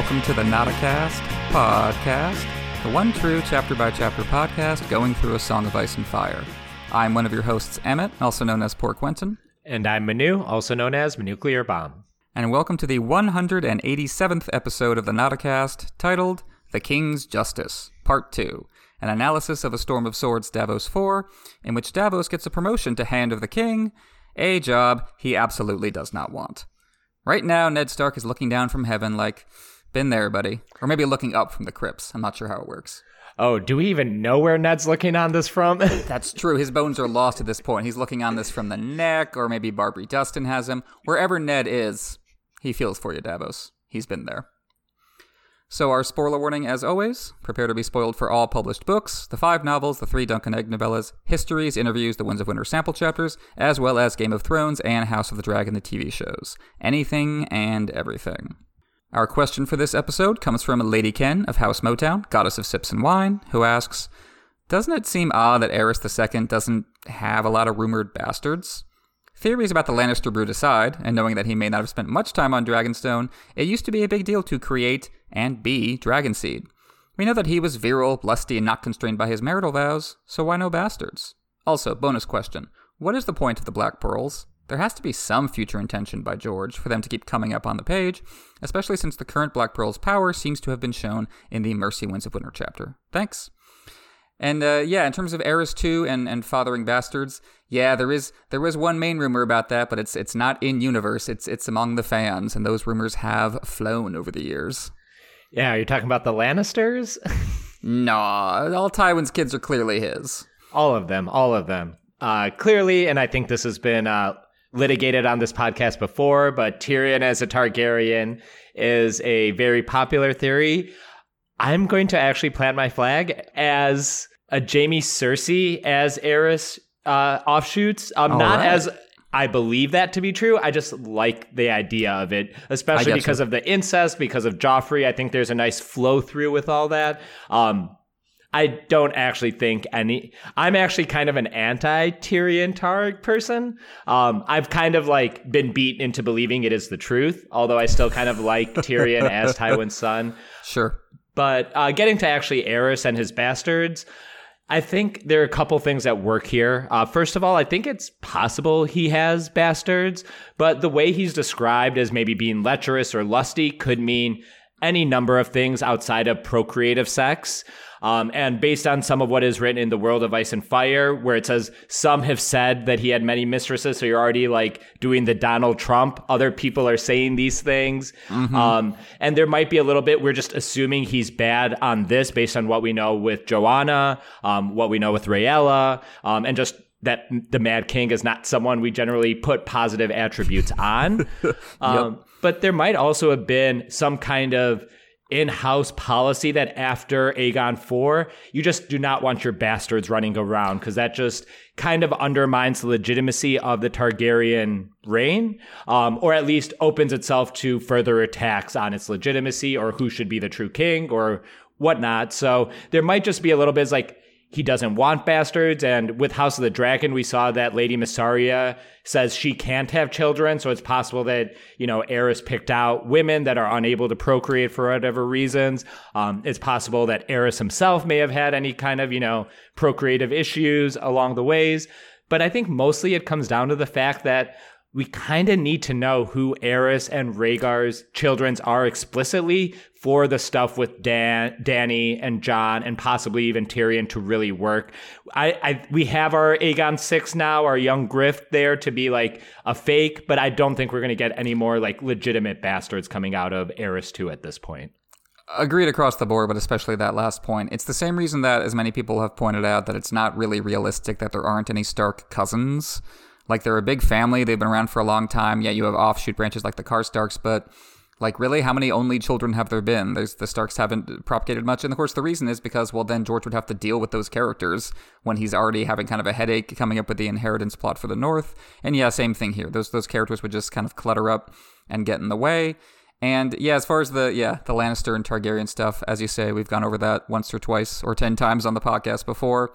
Welcome to the Notacast podcast, the one true chapter by chapter podcast going through a Song of Ice and Fire. I'm one of your hosts, Emmett, also known as Poor Quentin. And I'm Manu, also known as Nuclear Bomb. And welcome to the 187th episode of the Notacast, titled The King's Justice, Part 2, an analysis of A Storm of Swords Davos 4, in which Davos gets a promotion to Hand of the King, a job he absolutely does not want. Right now, Ned Stark is looking down from heaven like, been there, buddy. Or maybe looking up from the crypts. I'm not sure how it works. Oh, do we even know where Ned's looking on this from? That's true. His bones are lost at this point. He's looking on this from the neck, or maybe Barbrey Dustin has him. Wherever Ned is, he feels for you, Davos. He's been there. So, our spoiler warning, as always prepare to be spoiled for all published books, the five novels, the three Dunk and Egg novellas, histories, interviews, the Winds of Winter sample chapters, as well as Game of Thrones and House of the Dragon, the TV shows. Anything and everything. Our question for this episode comes from a Lady Ken of House Motown, goddess of sips and wine, who asks Doesn't it seem odd that Aerys II doesn't have a lot of rumored bastards? Theories about the Lannister brood aside, and knowing that he may not have spent much time on Dragonstone, it used to be a big deal to create and be Dragonseed. We know that he was virile, lusty, and not constrained by his marital vows, so why no bastards? Also, bonus question What is the point of the Black Pearls? There has to be some future intention by George for them to keep coming up on the page, especially since the current Black Pearl's power seems to have been shown in the Mercy Winds of Winter chapter. Thanks. And uh, yeah, in terms of Aerys 2 and, and fathering bastards, yeah, there is there was one main rumor about that, but it's it's not in universe. It's it's among the fans, and those rumors have flown over the years. Yeah, you're talking about the Lannisters? nah, all Tywin's kids are clearly his. All of them, all of them. Uh, clearly, and I think this has been uh, litigated on this podcast before, but Tyrion as a Targaryen is a very popular theory. I'm going to actually plant my flag as a Jaime Cersei as Aerys uh, offshoots. Um, not right. as I believe that to be true. I just like the idea of it, especially because you. of the incest, because of Joffrey. I think there's a nice flow through with all that. Um, I don't actually think any. I'm actually kind of an anti Tyrion Targ person. Um, I've kind of like been beaten into believing it is the truth, although I still kind of like Tyrion as Tywin's son. Sure. But uh, getting to actually Aerys and his bastards, I think there are a couple things that work here. Uh, first of all, I think it's possible he has bastards, but the way he's described as maybe being lecherous or lusty could mean any number of things outside of procreative sex. Um, and based on some of what is written in the world of ice and fire, where it says some have said that he had many mistresses, so you're already like doing the Donald Trump. Other people are saying these things, Mm-hmm. um, and there might be a little bit. We're just assuming he's bad on this based on what we know with Joanna, um, what we know with Rhaella, um, and just that the Mad King is not someone we generally put positive attributes on. um, But there might also have been some kind of in-house policy that after Aegon 4, you just do not want your bastards running around because that just kind of undermines the legitimacy of the Targaryen reign, um, or at least opens itself to further attacks on its legitimacy or who should be the true king or whatnot. So there might just be a little bit like he doesn't want bastards. And with House of the Dragon, we saw that Lady Mysaria says she can't have children. So it's possible that, you know, Aerys picked out women that are unable to procreate for whatever reasons. Um, it's possible that Aerys himself may have had any kind of, you know, procreative issues along the ways. But I think mostly it comes down to the fact that we kind of need to know who Aerys and Rhaegar's children's are explicitly for the stuff with Dan, Dany and Jon and possibly even Tyrion to really work. I, I we have our Aegon six now, our young Griff there to be like a fake, but I don't think we're gonna get any more like legitimate bastards coming out of Aerys two at this point. Agreed across the board, but especially that last point. It's the same reason that, as many people have pointed out, that it's not really realistic that there aren't any Stark cousins. Like they're a big family, they've been around for a long time. yet you have offshoot branches like the Karstarks, but like really, how many only children have there been? There's the Starks haven't propagated much, and of course the reason is because well then George would have to deal with those characters when he's already having kind of a headache coming up with the inheritance plot for the North. And yeah, same thing here. Those those characters would just kind of clutter up and get in the way. And yeah, as far as the yeah the Lannister and Targaryen stuff, as you say, we've gone over that once or twice or ten times on the podcast before.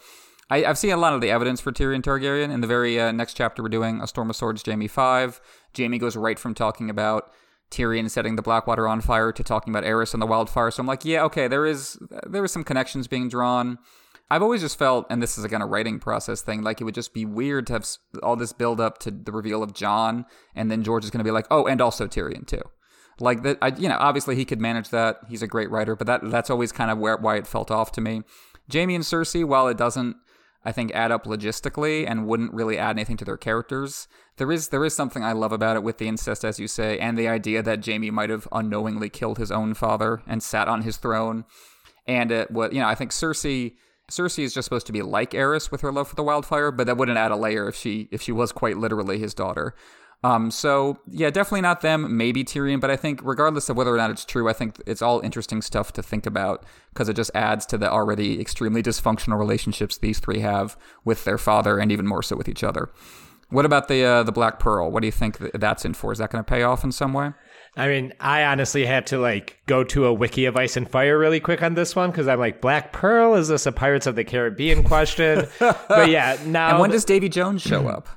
I, have seen a lot of the evidence for Tyrion Targaryen. In the very uh, next chapter, we're doing A Storm of Swords, Jaime 5. Jaime goes right from talking about Tyrion setting the Blackwater on fire to talking about Aerys and the wildfire. So I'm like, yeah, okay, there is there is some connections being drawn. I've always just felt, and this is again a writing process thing, like it would just be weird to have all this build up to the reveal of Jon, and then George is going to be like, oh, and also Tyrion too. Like that, I, you know, obviously he could manage that. He's a great writer, but that that's always kind of where why it felt off to me. Jaime and Cersei, while it doesn't, I think, add up logistically and wouldn't really add anything to their characters, there is there is something I love about it with the incest, as you say, and the idea that Jaime might have unknowingly killed his own father and sat on his throne. And it, what you know, I think Cersei Cersei is just supposed to be like Aerys with her love for the wildfire, but that wouldn't add a layer if she if she was quite literally his daughter. Um, so yeah, definitely not them. Maybe Tyrion, but I think regardless of whether or not it's true, I think it's all interesting stuff to think about because it just adds to the already extremely dysfunctional relationships these three have with their father and even more so with each other. What about the uh, the Black Pearl? What do you think that's in for? Is that going to pay off in some way? I mean, I honestly had to like go to a wiki of Ice and Fire really quick on this one because I'm like, Black Pearl is this a Pirates of the Caribbean question? but yeah, now and when does Davy Jones show up?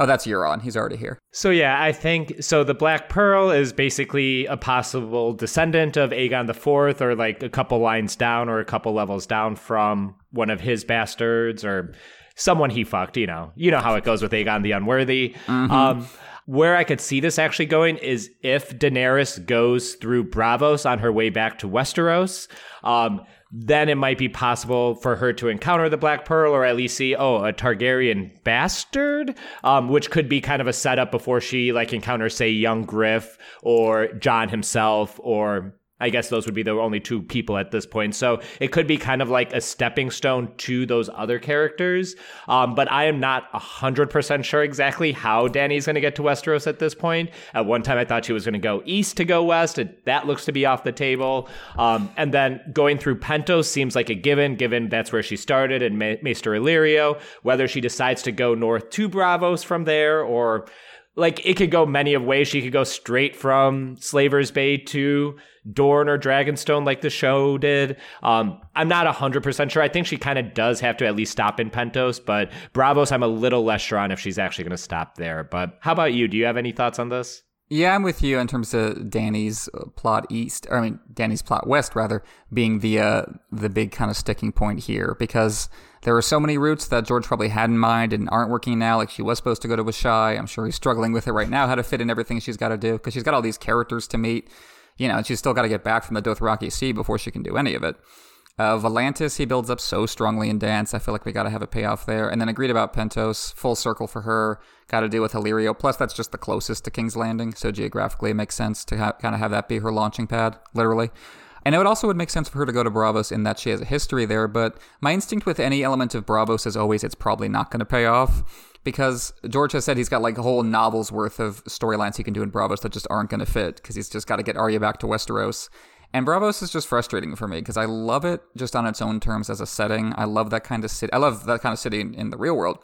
Oh, that's Euron. He's already here. So yeah, I think so. The Black Pearl is basically a possible descendant of Aegon the Fourth, or like a couple lines down, or a couple levels down from one of his bastards, or someone he fucked. You know, you know how it goes with Aegon the Unworthy. Mm-hmm. Um, where I could see this actually going is if Daenerys goes through Braavos on her way back to Westeros. Um, then it might be possible for her to encounter the Black Pearl or at least see, oh, a Targaryen bastard, um, which could be kind of a setup before she like encounters, say, young Griff or Jon himself or I guess those would be the only two people at this point. So it could be kind of like a stepping stone to those other characters. Um, but I am not 100% sure exactly how Dany's going to get to Westeros at this point. At one time, I thought she was going to go east to go west. That looks to be off the table. Um, and then going through Pentos seems like a given, given that's where she started and Ma- Maester Illyrio. Whether she decides to go north to Braavos from there or like it could go many of ways. She could go straight from Slaver's Bay to Dorne or Dragonstone like the show did. Um, I'm not 100% sure. I think she kind of does have to at least stop in Pentos, but Braavos, I'm a little less sure on if she's actually going to stop there. But how about you? Do you have any thoughts on this? Yeah, I'm with you in terms of Dany's uh, plot east, or I mean Dany's plot west rather, being the uh, the big kind of sticking point here because there are so many routes that George probably had in mind and aren't working now. Like she was supposed to go to Asshai. I'm sure he's struggling with it right now, how to fit in everything she's got to do because she's got all these characters to meet you know, she's still got to get back from the Dothraki Sea before she can do any of it. Uh, Volantis, he builds up so strongly in Dance. I feel like we got to have a payoff there. And then agreed about Pentos, full circle for her. Got to deal with Illyrio. Plus, that's just the closest to King's Landing, so geographically it makes sense to ha- kind of have that be her launching pad, literally. And it also would make sense for her to go to Braavos in that she has a history there. But my instinct with any element of Braavos is always it's probably not going to pay off because George has said he's got like a whole novel's worth of storylines he can do in Braavos that just aren't going to fit because he's just got to get Arya back to Westeros. And Braavos is just frustrating for me because I love it just on its own terms as a setting. I love that kind of city. I love that kind of city in, in the real world,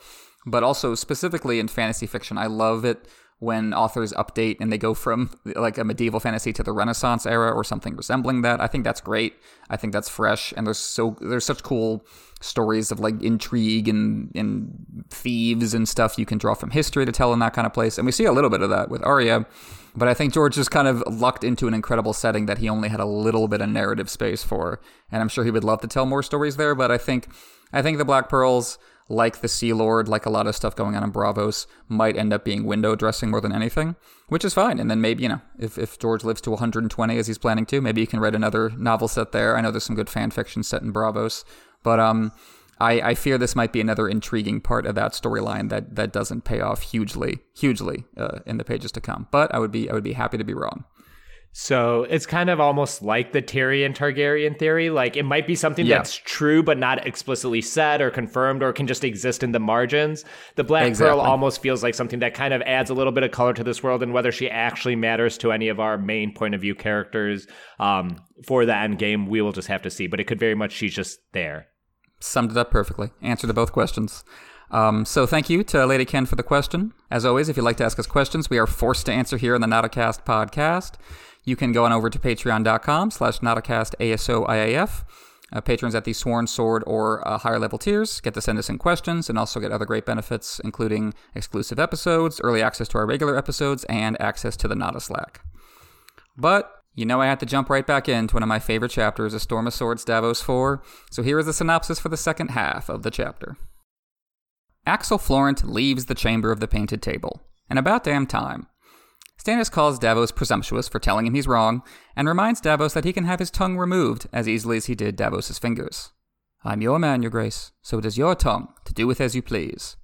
but also specifically in fantasy fiction. I love it when authors update and they go from like a medieval fantasy to the Renaissance era or something resembling that. I think that's great. I think that's fresh, and there's so there's such cool stories of like intrigue and and thieves and stuff you can draw from history to tell in that kind of place. And we see a little bit of that with Arya, but I think George just kind of lucked into an incredible setting that he only had a little bit of narrative space for. And I'm sure he would love to tell more stories there, but I think I think the Black Pearls like the Sea Lord, like a lot of stuff going on in Braavos, might end up being window dressing more than anything, which is fine. And then maybe, you know, if, if George lives to 120 as he's planning to, maybe you can write another novel set there. I know there's some good fan fiction set in Braavos, but um, I, I fear this might be another intriguing part of that storyline that, that doesn't pay off hugely, hugely uh, in the pages to come. But I would be I would be happy to be wrong. So it's kind of almost like the Tyrion Targaryen theory. Like it might be something yeah. that's true but not explicitly said or confirmed or can just exist in the margins. The Black exactly. Pearl almost feels like something that kind of adds a little bit of color to this world and whether she actually matters to any of our main point of view characters um, for the end game, we will just have to see. But it could very much she's just there. Summed it up perfectly. Answer to both questions. Um, so thank you to Lady Ken for the question. As always, if you'd like to ask us questions, we are forced to answer here on the Notacast podcast. You can go on over to patreon.com slash notacast Uh, patrons at the Sworn Sword or uh, higher level tiers get to send us in questions and also get other great benefits, including exclusive episodes, early access to our regular episodes, and access to the Nada Slack. But you know I had to jump right back into one of my favorite chapters, A Storm of Swords Davos 4, so here is the synopsis for the second half of the chapter. Axel Florent leaves the chamber of the painted table, and about damn time. Stannis calls Davos presumptuous for telling him he's wrong, and reminds Davos that he can have his tongue removed as easily as he did Davos's fingers. I'm your man, your grace, so it is your tongue to do with as you please.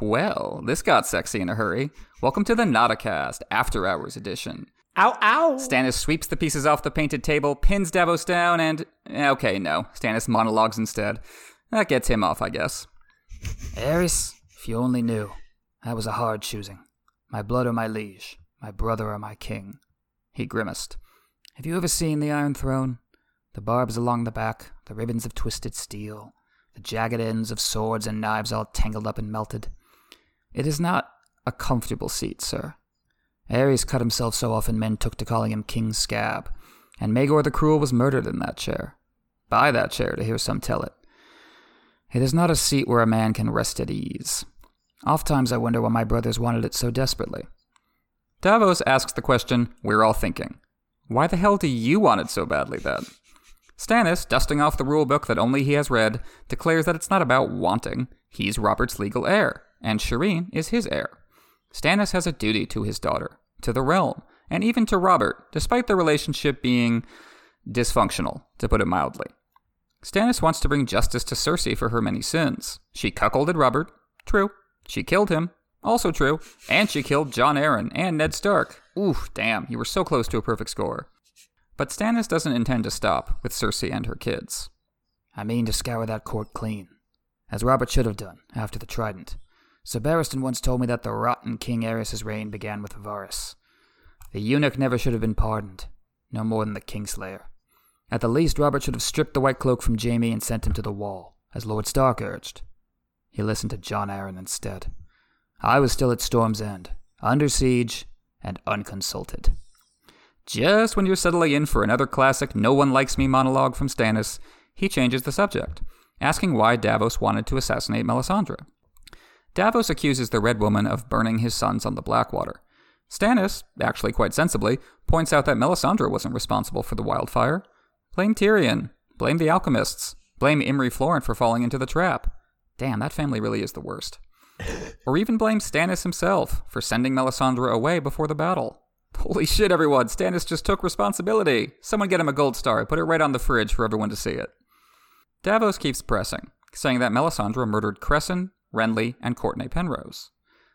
Well, this got sexy in a hurry. Welcome to the Notacast After Hours edition. Ow, ow. Stannis sweeps the pieces off the painted table, pins Davos down, and. eh, Okay, no. Stannis monologues instead. That gets him off, I guess. Aerys, if you only knew. That was a hard choosing. My blood or my liege, my brother or my king. He grimaced. Have you ever seen the Iron Throne? The barbs along the back, the ribbons of twisted steel, the jagged ends of swords and knives all tangled up and melted. It is not a comfortable seat, sir. Aerys cut himself so often men took to calling him King Scab, and Maegor the Cruel was murdered in that chair. By that chair, to hear some tell it. It is not a seat where a man can rest at ease. Ofttimes I wonder why my brothers wanted it so desperately. Davos asks the question we're all thinking. Why the hell do you want it so badly then? Stannis, dusting off the rule book that only he has read, declares that it's not about wanting. He's Robert's legal heir, and Shireen is his heir. Stannis has a duty to his daughter, to the realm, and even to Robert, despite the relationship being dysfunctional, to put it mildly. Stannis wants to bring justice to Cersei for her many sins. She cuckolded Robert, true. She killed him, also true. And she killed Jon Arryn and Ned Stark. Oof, damn, you were so close to a perfect score. But Stannis doesn't intend to stop with Cersei and her kids. I mean to scour that court clean, as Robert should have done after the Trident. Sir Barristan once told me that the rotten King Aerys' reign began with Varys. The eunuch never should have been pardoned, no more than the Kingslayer. At the least, Robert should have stripped the white cloak from Jaime and sent him to the wall, as Lord Stark urged. He listened to Jon Arryn instead. I was still at Storm's End, under siege and unconsulted. Just when you're settling in for another classic no one likes me monologue from Stannis, he changes the subject, asking why Davos wanted to assassinate Melisandre. Davos accuses the Red Woman of burning his sons on the Blackwater. Stannis, actually quite sensibly, points out that Melisandre wasn't responsible for the wildfire. Blame Tyrion. Blame the alchemists. Blame Imry Florent for falling into the trap. Damn, that family really is the worst. Or even blame Stannis himself for sending Melisandre away before the battle. Holy shit, everyone, Stannis just took responsibility. Someone get him a gold star, put it right on the fridge for everyone to see it. Davos keeps pressing, saying that Melisandre murdered Cressen, Renly, and Courtnay Penrose.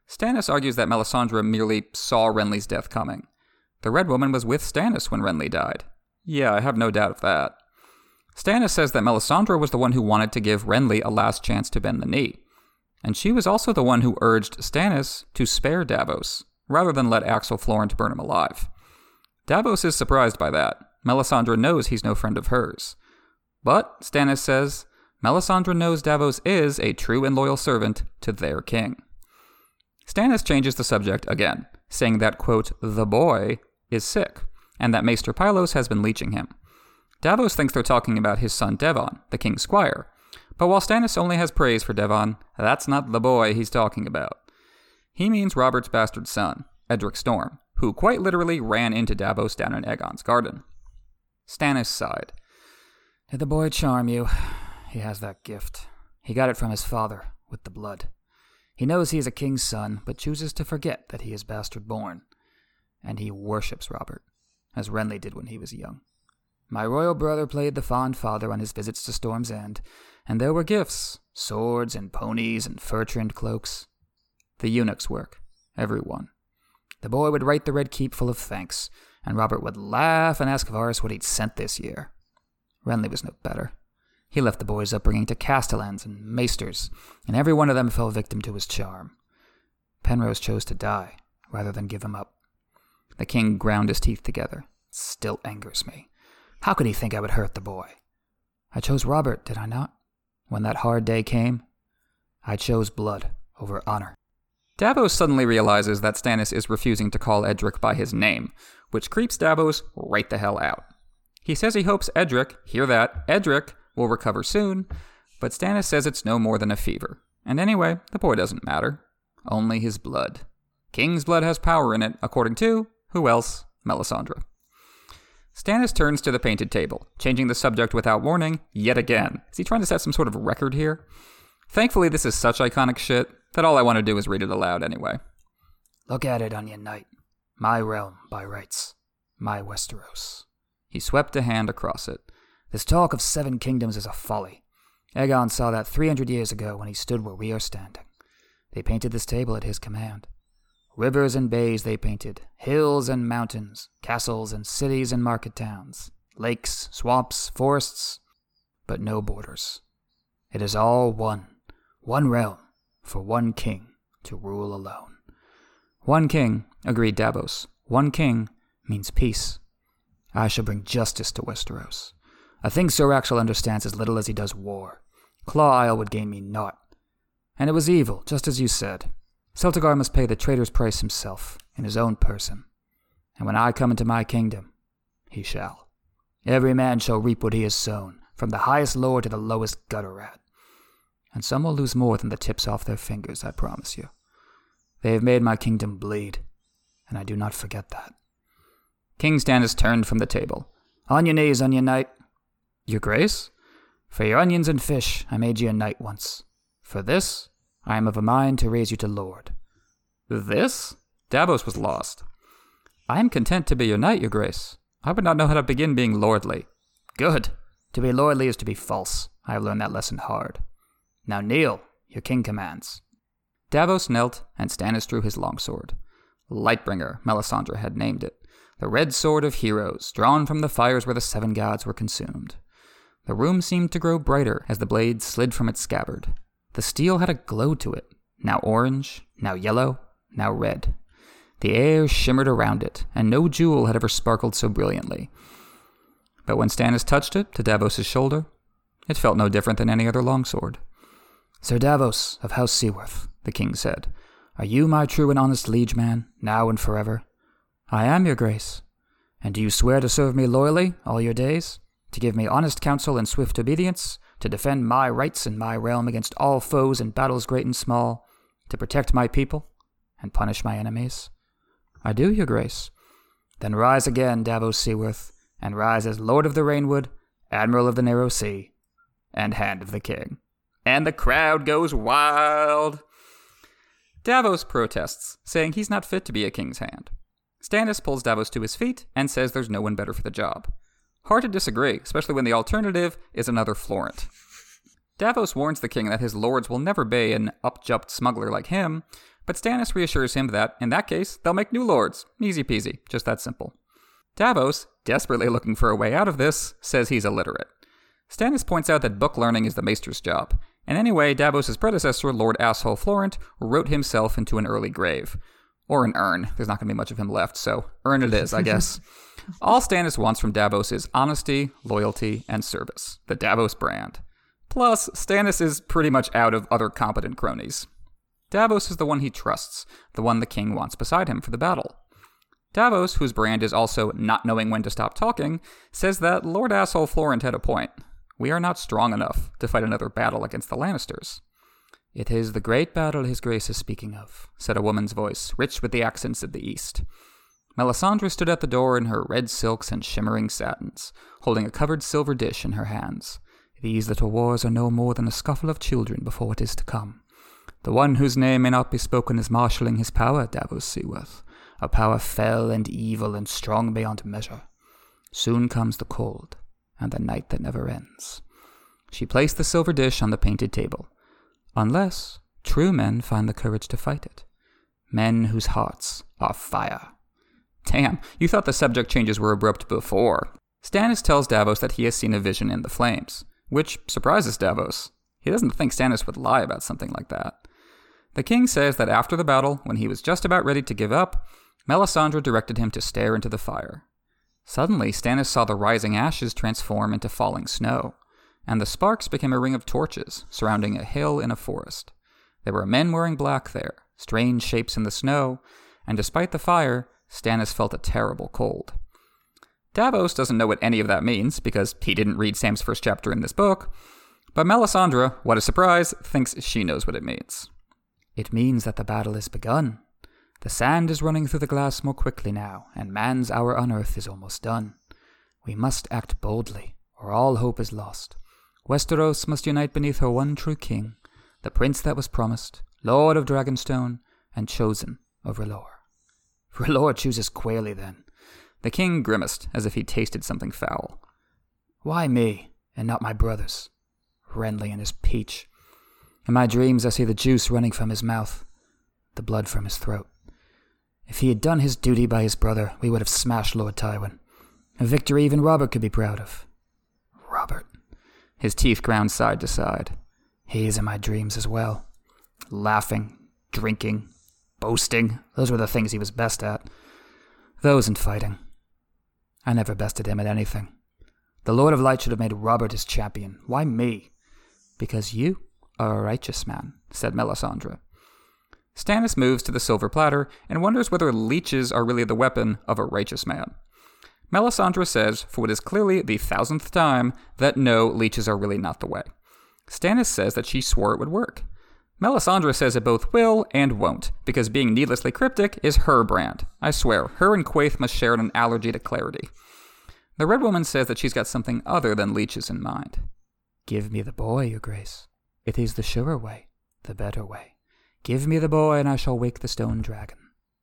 Stannis argues that Melisandre merely saw Renly's death coming. The Red Woman was with Stannis when Renly died. Yeah, I have no doubt of that. Stannis says that Melisandre was the one who wanted to give Renly a last chance to bend the knee. And she was also the one who urged Stannis to spare Davos, rather than let Axel Florent burn him alive. Davos is surprised by that. Melisandre knows he's no friend of hers. But, Stannis says, Melisandre knows Davos is a true and loyal servant to their king. Stannis changes the subject again, saying that, quote, the boy is sick, and that Maester Pylos has been leeching him. Davos thinks they're talking about his son Devan, the king's squire. But while Stannis only has praise for Devan, that's not the boy he's talking about. He means Robert's bastard son, Edric Storm, who quite literally ran into Davos down in Aegon's garden. Stannis sighed. Did the boy charm you? He has that gift. He got it from his father, with the blood. He knows he is a king's son, but chooses to forget that he is bastard born. And he worships Robert, as Renly did when he was young. My royal brother played the fond father on his visits to Storm's End, and there were gifts swords and ponies and fur trimmed cloaks. The eunuch's work, every one. The boy would write the red keep full of thanks, and Robert would laugh and ask Varys what he'd sent this year. Renly was no better. He left the boy's upbringing to castellans and maesters, and every one of them fell victim to his charm. Penrose chose to die rather than give him up. The king ground his teeth together. Still angers me. How could he think I would hurt the boy? I chose Robert, did I not? When that hard day came, I chose blood over honor. Davos suddenly realizes that Stannis is refusing to call Edric by his name, which creeps Davos right the hell out. He says he hopes Edric, hear that, Edric, will recover soon, but Stannis says it's no more than a fever. And anyway, the boy doesn't matter. Only his blood. King's blood has power in it, according to, who else? Melisandre. Stannis turns to the painted table, changing the subject without warning yet again. Is he trying to set some sort of record here? Thankfully, this is such iconic shit that all I want to do is read it aloud anyway. Look at it, Onion Knight. My realm by rights. My Westeros. He swept a hand across it. This talk of seven kingdoms is a folly. Aegon saw that 300 years ago when he stood where we are standing. They painted this table at his command. Rivers and bays they painted, hills and mountains, castles and cities and market towns, lakes, swamps, forests, but no borders. It is all one, one realm, for one king to rule alone. One king, agreed Davos. One king means peace. I shall bring justice to Westeros. I think Sir Axel understands as little as he does war. Claw Isle would gain me naught. And it was evil, just as you said. Celtigar must pay the traitor's price himself, in his own person. And when I come into my kingdom, he shall. Every man shall reap what he has sown, from the highest lord to the lowest gutter rat. And some will lose more than the tips off their fingers, I promise you. They have made my kingdom bleed, and I do not forget that. King Stannis turned from the table. On your knees, onion knight. Your grace? For your onions and fish, I made you a knight once. For this, I am of a mind to raise you to lord. This? Davos was lost. I am content to be your knight, your grace. I would not know how to begin being lordly. Good. To be lordly is to be false. I have learned that lesson hard. Now kneel. Your king commands. Davos knelt, and Stannis drew his longsword. Lightbringer, Melisandre had named it. The red sword of heroes, drawn from the fires where the seven gods were consumed. The room seemed to grow brighter as the blade slid from its scabbard. The steel had a glow to it, now orange, now yellow, now red. The air shimmered around it, and no jewel had ever sparkled so brilliantly. But when Stannis touched it to Davos's shoulder, it felt no different than any other longsword. Sir Davos of House Seaworth, the king said, are you my true and honest liege man, now and forever? I am, your grace. And do you swear to serve me loyally all your days? To give me honest counsel and swift obedience? To defend my rights and my realm against all foes in battles great and small? To protect my people and punish my enemies? I do, your grace. Then rise again, Davos Seaworth, and rise as Lord of the Rainwood, Admiral of the Narrow Sea, and Hand of the King and the crowd goes wild. Davos protests, saying he's not fit to be a king's hand. Stannis pulls Davos to his feet and says there's no one better for the job. Hard to disagree, especially when the alternative is another Florent. Davos warns the king that his lords will never be an upjumped smuggler like him, but Stannis reassures him that, in that case, they'll make new lords. Easy peasy, just that simple. Davos, desperately looking for a way out of this, says he's illiterate. Stannis points out that book learning is the maester's job, and anyway, Davos's predecessor, Lord Asshole Florent, wrote himself into an early grave. Or an urn. There's not going to be much of him left, so urn it is, I guess. All Stannis wants from Davos is honesty, loyalty, and service. The Davos brand. Plus, Stannis is pretty much out of other competent cronies. Davos is the one he trusts, the one the king wants beside him for the battle. Davos, whose brand is also not knowing when to stop talking, says that Lord Asshole Florent had a point. We are not strong enough to fight another battle against the Lannisters. It is the great battle his grace is speaking of, said a woman's voice, rich with the accents of the East. Melisandre stood at the door in her red silks and shimmering satins, holding a covered silver dish in her hands. These little wars are no more than a scuffle of children before what is to come. The one whose name may not be spoken is marshalling his power, Davos Seaworth, a power fell and evil and strong beyond measure. Soon comes the cold, and the night that never ends. She placed the silver dish on the painted table. Unless true men find the courage to fight it. Men whose hearts are fire. Damn, you thought the subject changes were abrupt before. Stannis tells Davos that he has seen a vision in the flames, which surprises Davos. He doesn't think Stannis would lie about something like that. The king says that after the battle, when he was just about ready to give up, Melisandre directed him to stare into the fire. Suddenly, Stannis saw the rising ashes transform into falling snow, and the sparks became a ring of torches surrounding a hill in a forest. There were men wearing black there, strange shapes in the snow, and despite the fire, Stannis felt a terrible cold. Davos doesn't know what any of that means because he didn't read Sam's first chapter in this book, but Melisandre, what a surprise, thinks she knows what it means. It means that the battle is begun, the sand is running through the glass more quickly now, and man's hour on earth is almost done. We must act boldly, or all hope is lost. Westeros must unite beneath her one true king, the prince that was promised, lord of Dragonstone, and chosen of R'hllor. R'hllor chooses Quayle, then. The king grimaced as if he tasted something foul. Why me, and not my brothers? Renly and his peach. In my dreams, I see the juice running from his mouth, the blood from his throat. If he had done his duty by his brother, we would have smashed Lord Tywin. A victory even Robert could be proud of. Robert. His teeth ground side to side. He is in my dreams as well. Laughing, drinking, boasting. Those were the things he was best at. Those and fighting. I never bested him at anything. The Lord of Light should have made Robert his champion. Why me? Because you are a righteous man, said Melisandre. Stannis moves to the silver platter and wonders whether leeches are really the weapon of a righteous man. Melisandre says, for what is clearly the thousandth time, that no, leeches are really not the way. Stannis says that she swore it would work. Melisandre says it both will and won't, because being needlessly cryptic is her brand. I swear, her and Quaithe must share an allergy to clarity. The Red Woman says that she's got something other than leeches in mind. Give me the boy, Your Grace. It is the surer way, the better way. Give me the boy, and I shall wake the stone dragon.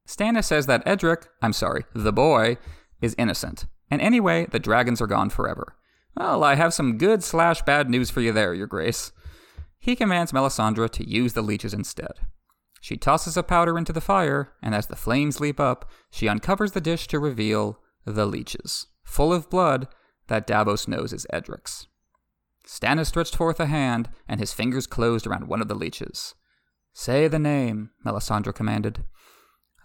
Stannis says that Edric, I'm sorry, the boy, is innocent. And anyway, the dragons are gone forever. Well, I have some good slash bad news for you there, Your Grace. He commands Melisandre to use the leeches instead. She tosses a powder into the fire, and as the flames leap up, she uncovers the dish to reveal the leeches, full of blood that Davos knows is Edric's. Stannis stretched forth a hand, and his fingers closed around one of the leeches. Say the name, Melisandre commanded.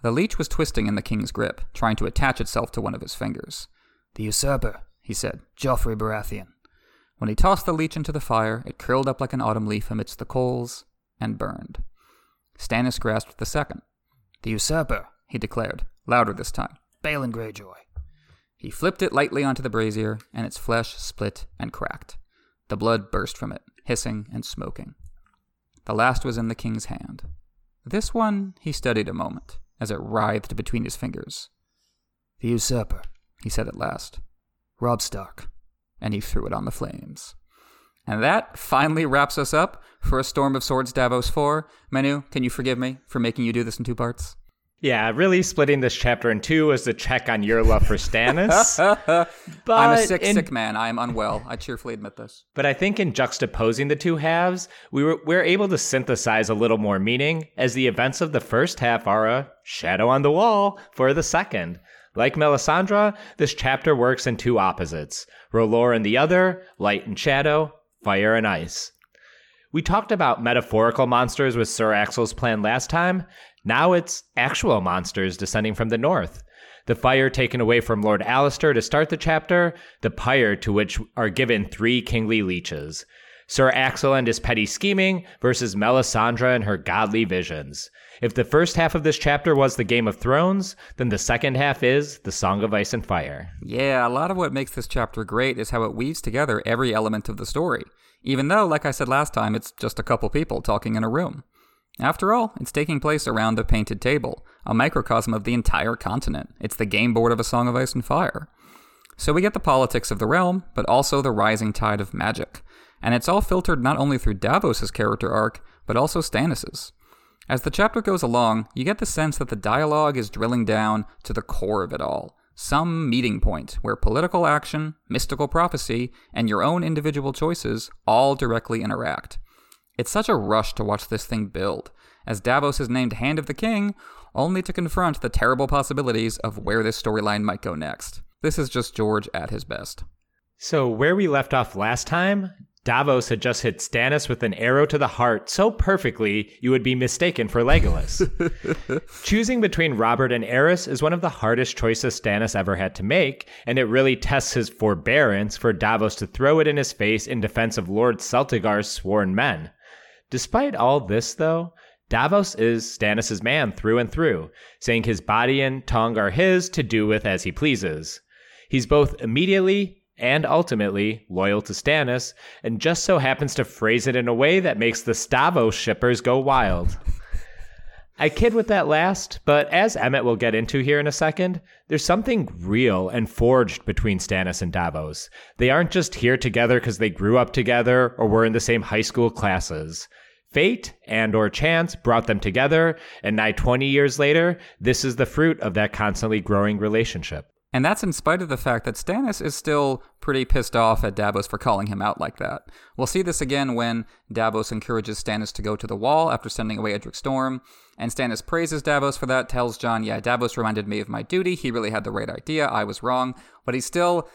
The leech was twisting in the king's grip, trying to attach itself to one of his fingers. The usurper, he said, Joffrey Baratheon. When he tossed the leech into the fire, it curled up like an autumn leaf amidst the coals and burned. Stannis grasped the second. The usurper, he declared, louder this time. Balon Greyjoy. He flipped it lightly onto the brazier, and its flesh split and cracked. The blood burst from it, hissing and smoking. The last was in the king's hand. This one he studied a moment, as it writhed between his fingers. The usurper, he said at last. Robb Stark. And he threw it on the flames. And that finally wraps us up for A Storm of Swords Davos 4. Manu, can you forgive me for making you do this in two parts? Yeah, really splitting this chapter in two is a check on your love for Stannis. but I'm a sick, in, sick man. I am unwell. I cheerfully admit this. But I think in juxtaposing the two halves, we were we're able to synthesize a little more meaning, as the events of the first half are a shadow on the wall for the second. Like Melisandre, this chapter works in two opposites: R'hllor and the other, light and shadow, fire and ice. We talked about metaphorical monsters with Sir Axel's plan last time. Now it's actual monsters descending from the north. The fire taken away from Lord Alester to start the chapter, the pyre to which are given three kingly leeches. Sir Axel and his petty scheming versus Melisandre and her godly visions. If the first half of this chapter was the Game of Thrones, then the second half is the Song of Ice and Fire. Yeah, a lot of what makes this chapter great is how it weaves together every element of the story, even though, like I said last time, it's just a couple people talking in a room. After all, it's taking place around the painted table, a microcosm of the entire continent. It's the game board of A Song of Ice and Fire. So we get the politics of the realm, but also the rising tide of magic. And it's all filtered not only through Davos' character arc, but also Stannis's. As the chapter goes along, you get the sense that the dialogue is drilling down to the core of it all. Some meeting point where political action, mystical prophecy, and your own individual choices all directly interact. It's such a rush to watch this thing build, as Davos is named Hand of the King, only to confront the terrible possibilities of where this storyline might go next. This is just George at his best. So, where we left off last time, Davos had just hit Stannis with an arrow to the heart so perfectly you would be mistaken for Legolas. Choosing between Robert and Aerys is one of the hardest choices Stannis ever had to make, and it really tests his forbearance for Davos to throw it in his face in defense of Lord Celtigar's sworn men. Despite all this, though, Davos is Stannis' man through and through, saying his body and tongue are his to do with as he pleases. He's both immediately and ultimately loyal to Stannis, and just so happens to phrase it in a way that makes the Stavos shippers go wild. I kid with that last, but as Emmett will get into here in a second, there's something real and forged between Stannis and Davos. They aren't just here together because they grew up together or were in the same high school classes. Fate and or chance brought them together, and nigh 20 years later, this is the fruit of that constantly growing relationship. And that's in spite of the fact that Stannis is still pretty pissed off at Davos for calling him out like that. We'll see this again when Davos encourages Stannis to go to the wall after sending away Edric Storm, and Stannis praises Davos for that, tells Jon, yeah, Davos reminded me of my duty, he really had the right idea, I was wrong, but he still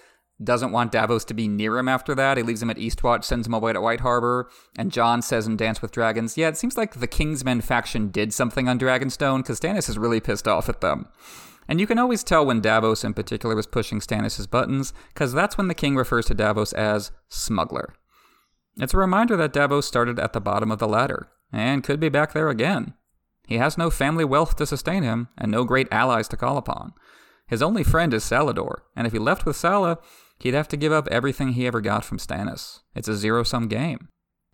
doesn't want Davos to be near him after that. He leaves him at Eastwatch, sends him away to White Harbor, and Jon says in Dance with Dragons, yeah, it seems like the Kingsmen faction did something on Dragonstone, because Stannis is really pissed off at them. And you can always tell when Davos in particular was pushing Stannis' buttons, because that's when the king refers to Davos as smuggler. It's a reminder that Davos started at the bottom of the ladder, and could be back there again. He has no family wealth to sustain him, and no great allies to call upon. His only friend is Salladhor, and if he left with Salla, he'd have to give up everything he ever got from Stannis. It's a zero sum game.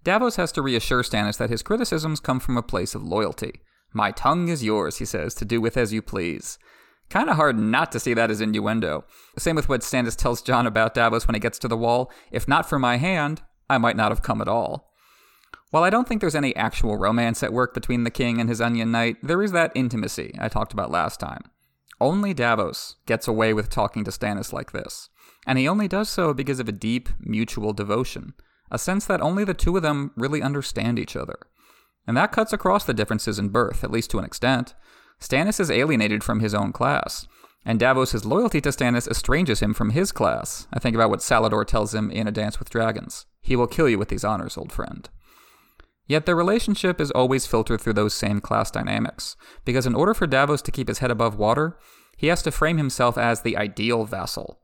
Davos has to reassure Stannis that his criticisms come from a place of loyalty. My tongue is yours, he says, to do with as you please. Kind of hard not to see that as innuendo. Same with what Stannis tells Jon about Davos when he gets to the wall. If not for my hand, I might not have come at all. While I don't think there's any actual romance at work between the king and his onion knight, there is that intimacy I talked about last time. Only Davos gets away with talking to Stannis like this, and he only does so because of a deep, mutual devotion, a sense that only the two of them really understand each other. And that cuts across the differences in birth, at least to an extent. Stannis is alienated from his own class, and Davos' loyalty to Stannis estranges him from his class. I think about what Salladhor tells him in A Dance with Dragons. He will kill you with these honors, old friend. Yet their relationship is always filtered through those same class dynamics, because in order for Davos to keep his head above water, he has to frame himself as the ideal vassal.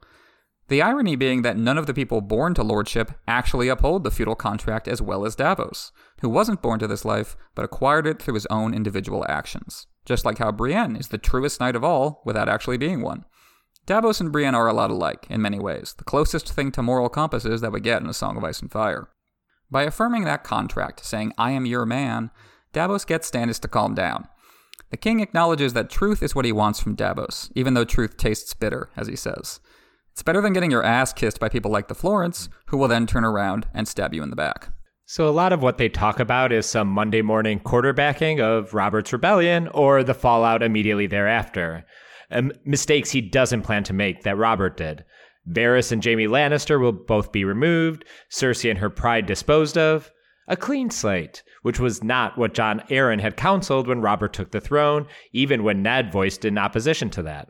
The irony being that none of the people born to lordship actually uphold the feudal contract as well as Davos, who wasn't born to this life but acquired it through his own individual actions just like how Brienne is the truest knight of all without actually being one. Davos and Brienne are a lot alike, in many ways, the closest thing to moral compasses that we get in A Song of Ice and Fire. By affirming that contract, saying, I am your man, Davos gets Stannis to calm down. The king acknowledges that truth is what he wants from Davos, even though truth tastes bitter, as he says. It's better than getting your ass kissed by people like the Florents, who will then turn around and stab you in the back. So, a lot of what they talk about is some Monday morning quarterbacking of Robert's rebellion or the fallout immediately thereafter. Um, mistakes he doesn't plan to make that Robert did. Varys and Jaime Lannister will both be removed, Cersei and her pride disposed of. A clean slate, which was not what Jon Arryn had counseled when Robert took the throne, even when Ned voiced in opposition to that.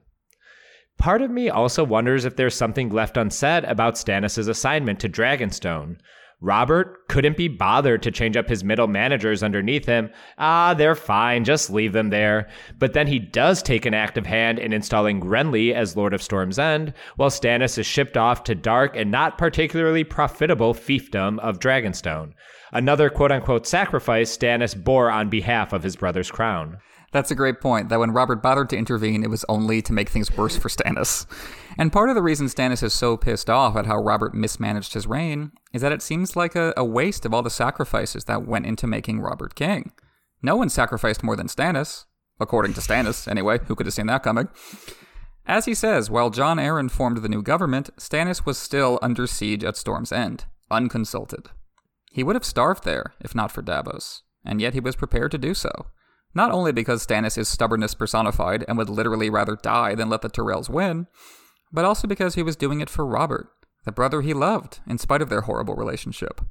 Part of me also wonders if there's something left unsaid about Stannis' assignment to Dragonstone. Robert couldn't be bothered to change up his middle managers underneath him. Ah, they're fine, just leave them there. But then he does take an active hand in installing Renly as Lord of Storm's End, while Stannis is shipped off to dark and not particularly profitable fiefdom of Dragonstone. Another quote unquote sacrifice Stannis bore on behalf of his brother's crown. That's a great point. That when Robert bothered to intervene, it was only to make things worse for Stannis. And part of the reason Stannis is so pissed off at how Robert mismanaged his reign is that it seems like a, a waste of all the sacrifices that went into making Robert king. No one sacrificed more than Stannis, according to Stannis, anyway. Who could have seen that coming? As he says, while Jon Arryn formed the new government, Stannis was still under siege at Storm's End, unconsulted. He would have starved there if not for Davos, and yet he was prepared to do so. Not only because Stannis is stubbornness personified and would literally rather die than let the Tyrells win, but also because he was doing it for Robert, the brother he loved, in spite of their horrible relationship.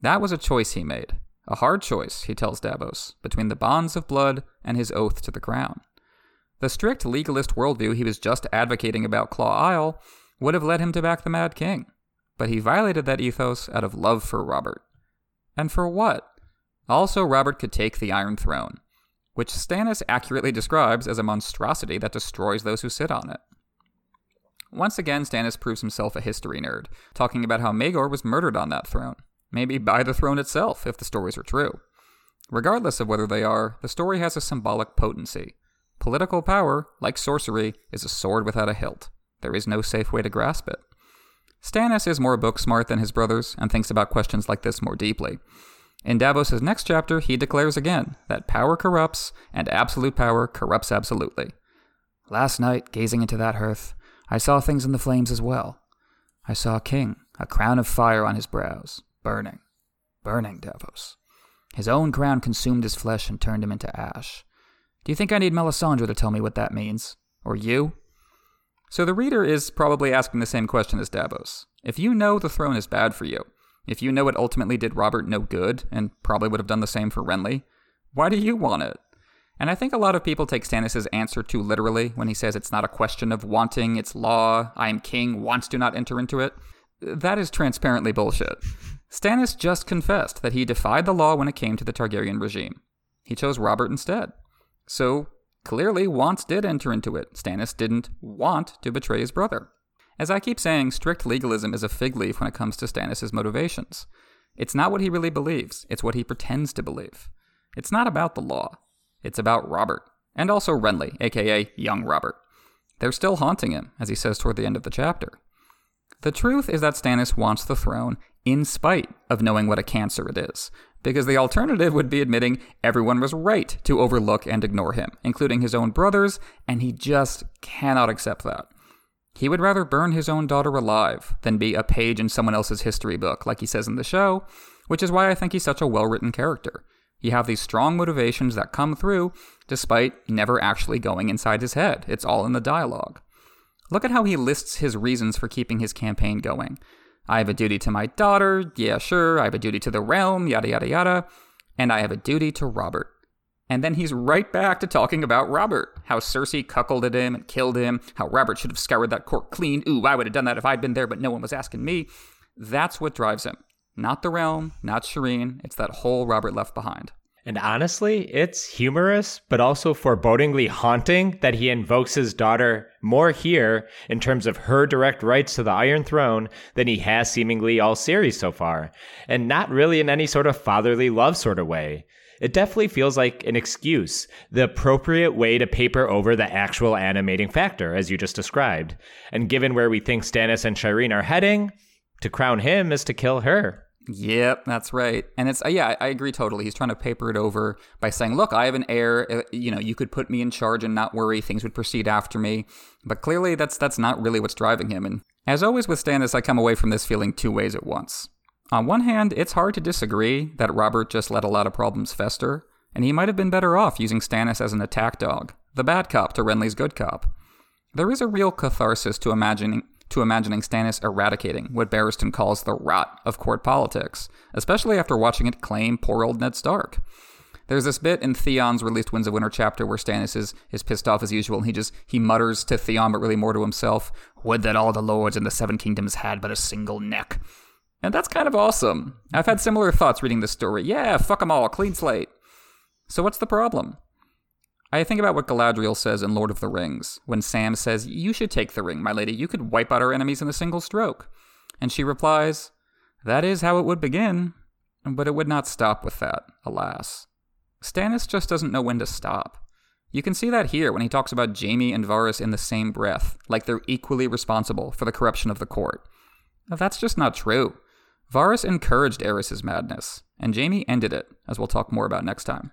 That was a choice he made, a hard choice, he tells Davos, between the bonds of blood and his oath to the crown. The strict legalist worldview he was just advocating about Claw Isle would have led him to back the Mad King, but he violated that ethos out of love for Robert. And for what? Also, Robert could take the Iron Throne, which Stannis accurately describes as a monstrosity that destroys those who sit on it. Once again, Stannis proves himself a history nerd, talking about how Maegor was murdered on that throne, maybe by the throne itself, if the stories are true. Regardless of whether they are, the story has a symbolic potency. Political power, like sorcery, is a sword without a hilt. There is no safe way to grasp it. Stannis is more book smart than his brothers and thinks about questions like this more deeply. In Davos' next chapter, he declares again that power corrupts, and absolute power corrupts absolutely. Last night, gazing into that hearth, I saw things in the flames as well. I saw a king, a crown of fire on his brows, burning, burning, Davos. His own crown consumed his flesh and turned him into ash. Do you think I need Melisandre to tell me what that means? Or you? So the reader is probably asking the same question as Davos. If you know the throne is bad for you, if you know it ultimately did Robert no good, and probably would have done the same for Renly, why do you want it? And I think a lot of people take Stannis' answer too literally when he says it's not a question of wanting, it's law, I am king, wants do not enter into it. That is transparently bullshit. Stannis just confessed that he defied the law when it came to the Targaryen regime. He chose Robert instead. So, clearly, wants did enter into it. Stannis didn't want to betray his brother. As I keep saying, strict legalism is a fig leaf when it comes to Stannis' motivations. It's not what he really believes, it's what he pretends to believe. It's not about the law, it's about Robert, and also Renly, aka young Robert. They're still haunting him, as he says toward the end of the chapter. The truth is that Stannis wants the throne in spite of knowing what a cancer it is, because the alternative would be admitting everyone was right to overlook and ignore him, including his own brothers, and he just cannot accept that. He would rather burn his own daughter alive than be a page in someone else's history book, like he says in the show, which is why I think he's such a well written character. You have these strong motivations that come through despite never actually going inside his head. It's all in the dialogue. Look at how he lists his reasons for keeping his campaign going. I have a duty to my daughter, yeah, sure. I have a duty to the realm, yada, yada, yada. And I have a duty to Robert. And then he's right back to talking about Robert. How Cersei cuckolded him and killed him. How Robert should have scoured that court clean. Ooh, I would have done that if I'd been there, but no one was asking me. That's what drives him. Not the realm, not Shireen. It's that whole Robert left behind. And honestly, it's humorous, but also forebodingly haunting that he invokes his daughter more here in terms of her direct rights to the Iron Throne than he has seemingly all series so far, and not really in any sort of fatherly love sort of way. It definitely feels like an excuse, the appropriate way to paper over the actual animating factor, as you just described. And given where we think Stannis and Shireen are heading, to crown him is to kill her. Yep, that's right. And it's, uh, yeah, I agree totally. He's trying to paper it over by saying, look, I have an heir. Uh, you know, you could put me in charge and not worry. Things would proceed after me. But clearly, that's, that's not really what's driving him. And as always with Stannis, I come away from this feeling two ways at once. On one hand, it's hard to disagree that Robert just let a lot of problems fester, and he might have been better off using Stannis as an attack dog, the bad cop to Renly's good cop. There is a real catharsis to imagining to imagining Stannis eradicating what Barristan calls the rot of court politics, especially after watching it claim poor old Ned Stark. There's this bit in Theon's released Winds of Winter chapter where Stannis is, is pissed off as usual, and he just he mutters to Theon, but really more to himself, "Would that all the lords in the Seven Kingdoms had but a single neck." And that's kind of awesome. I've had similar thoughts reading this story. Yeah, fuck them all, clean slate. So what's the problem? I think about what Galadriel says in Lord of the Rings, when Sam says, You should take the ring, my lady. You could wipe out our enemies in a single stroke. And she replies, That is how it would begin, but it would not stop with that, alas. Stannis just doesn't know when to stop. You can see that here when he talks about Jaime and Varys in the same breath, like they're equally responsible for the corruption of the court. That's just not true. Varys encouraged Aerys's madness, and Jaime ended it, as we'll talk more about next time.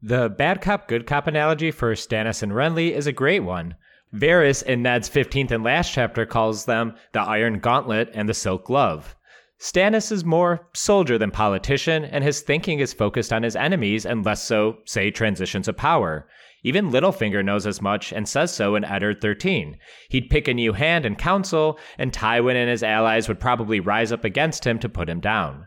The bad cop, good cop analogy for Stannis and Renly is a great one. Varys in Ned's 15th and last chapter calls them the Iron Gauntlet and the Silk Glove. Stannis is more soldier than politician, and his thinking is focused on his enemies and less so, say, transitions of power. Even Littlefinger knows as much and says so in Eddard 13. He'd pick a new hand in council, and Tywin and his allies would probably rise up against him to put him down.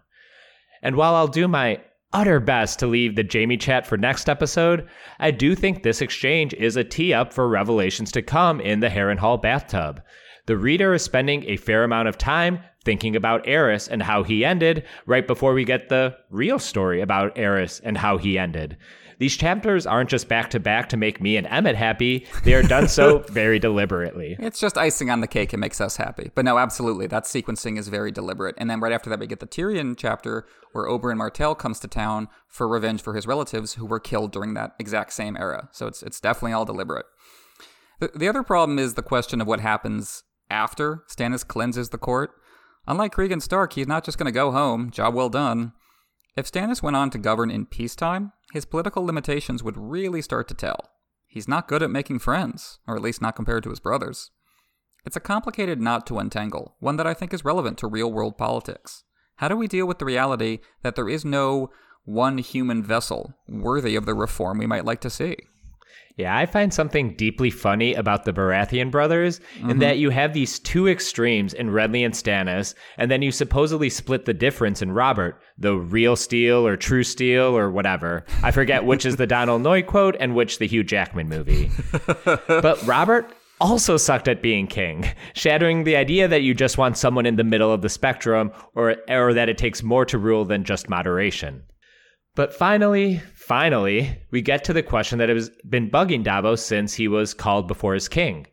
And while I'll do my utter best to leave the Jaime chat for next episode, I do think this exchange is a tee up for revelations to come in the Harrenhal bathtub. The reader is spending a fair amount of time thinking about Aerys and how he ended right before we get the real story about Aerys and how he ended. These chapters aren't just back to back to make me and Emmett happy. They are done so very deliberately. It's just icing on the cake. It makes us happy. But no, absolutely. That sequencing is very deliberate. And then right after that, we get the Tyrion chapter where Oberyn Martell comes to town for revenge for his relatives who were killed during that exact same era. So it's, it's definitely all deliberate. The, the other problem is the question of what happens after Stannis cleanses the court. Unlike Cregan Stark, he's not just going to go home, job well done. If Stannis went on to govern in peacetime, his political limitations would really start to tell. He's not good at making friends, or at least not compared to his brothers. It's a complicated knot to untangle, one that I think is relevant to real world politics. How do we deal with the reality that there is no one human vessel worthy of the reform we might like to see? Yeah, I find something deeply funny about the Baratheon brothers mm-hmm. in that you have these two extremes in Renly and Stannis, and then you supposedly split the difference in Robert, the real steel or true steel or whatever. I forget which is the Donald Noye quote and which the Hugh Jackman movie. but Robert also sucked at being king, shattering the idea that you just want someone in the middle of the spectrum or, or that it takes more to rule than just moderation. But finally, finally, we get to the question that has been bugging Davos since he was called before his king.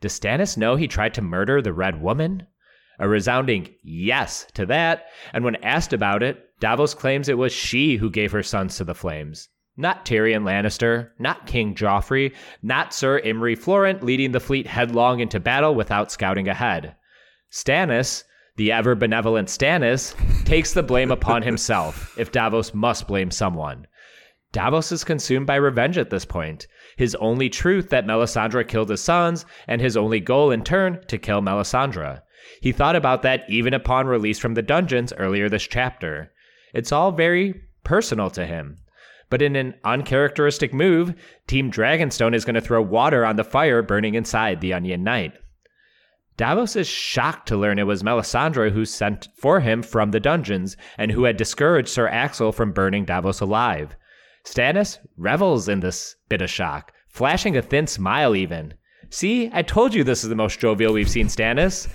Does Stannis know he tried to murder the Red Woman? A resounding yes to that, and when asked about it, Davos claims it was she who gave her sons to the flames. Not Tyrion Lannister, not King Joffrey, not Sir Imry Florent leading the fleet headlong into battle without scouting ahead. Stannis, the ever benevolent Stannis, takes the blame upon himself if Davos must blame someone. Davos is consumed by revenge at this point. His only truth that Melisandre killed his sons, and his only goal in turn to kill Melisandre. He thought about that even upon release from the dungeons earlier this chapter. It's all very personal to him. But in an uncharacteristic move, Team Dragonstone is going to throw water on the fire burning inside the Onion Knight. Davos is shocked to learn it was Melisandre who sent for him from the dungeons and who had discouraged Sir Axel from burning Davos alive. Stannis revels in this bit of shock, flashing a thin smile even. See, I told you this is the most jovial we've seen Stannis.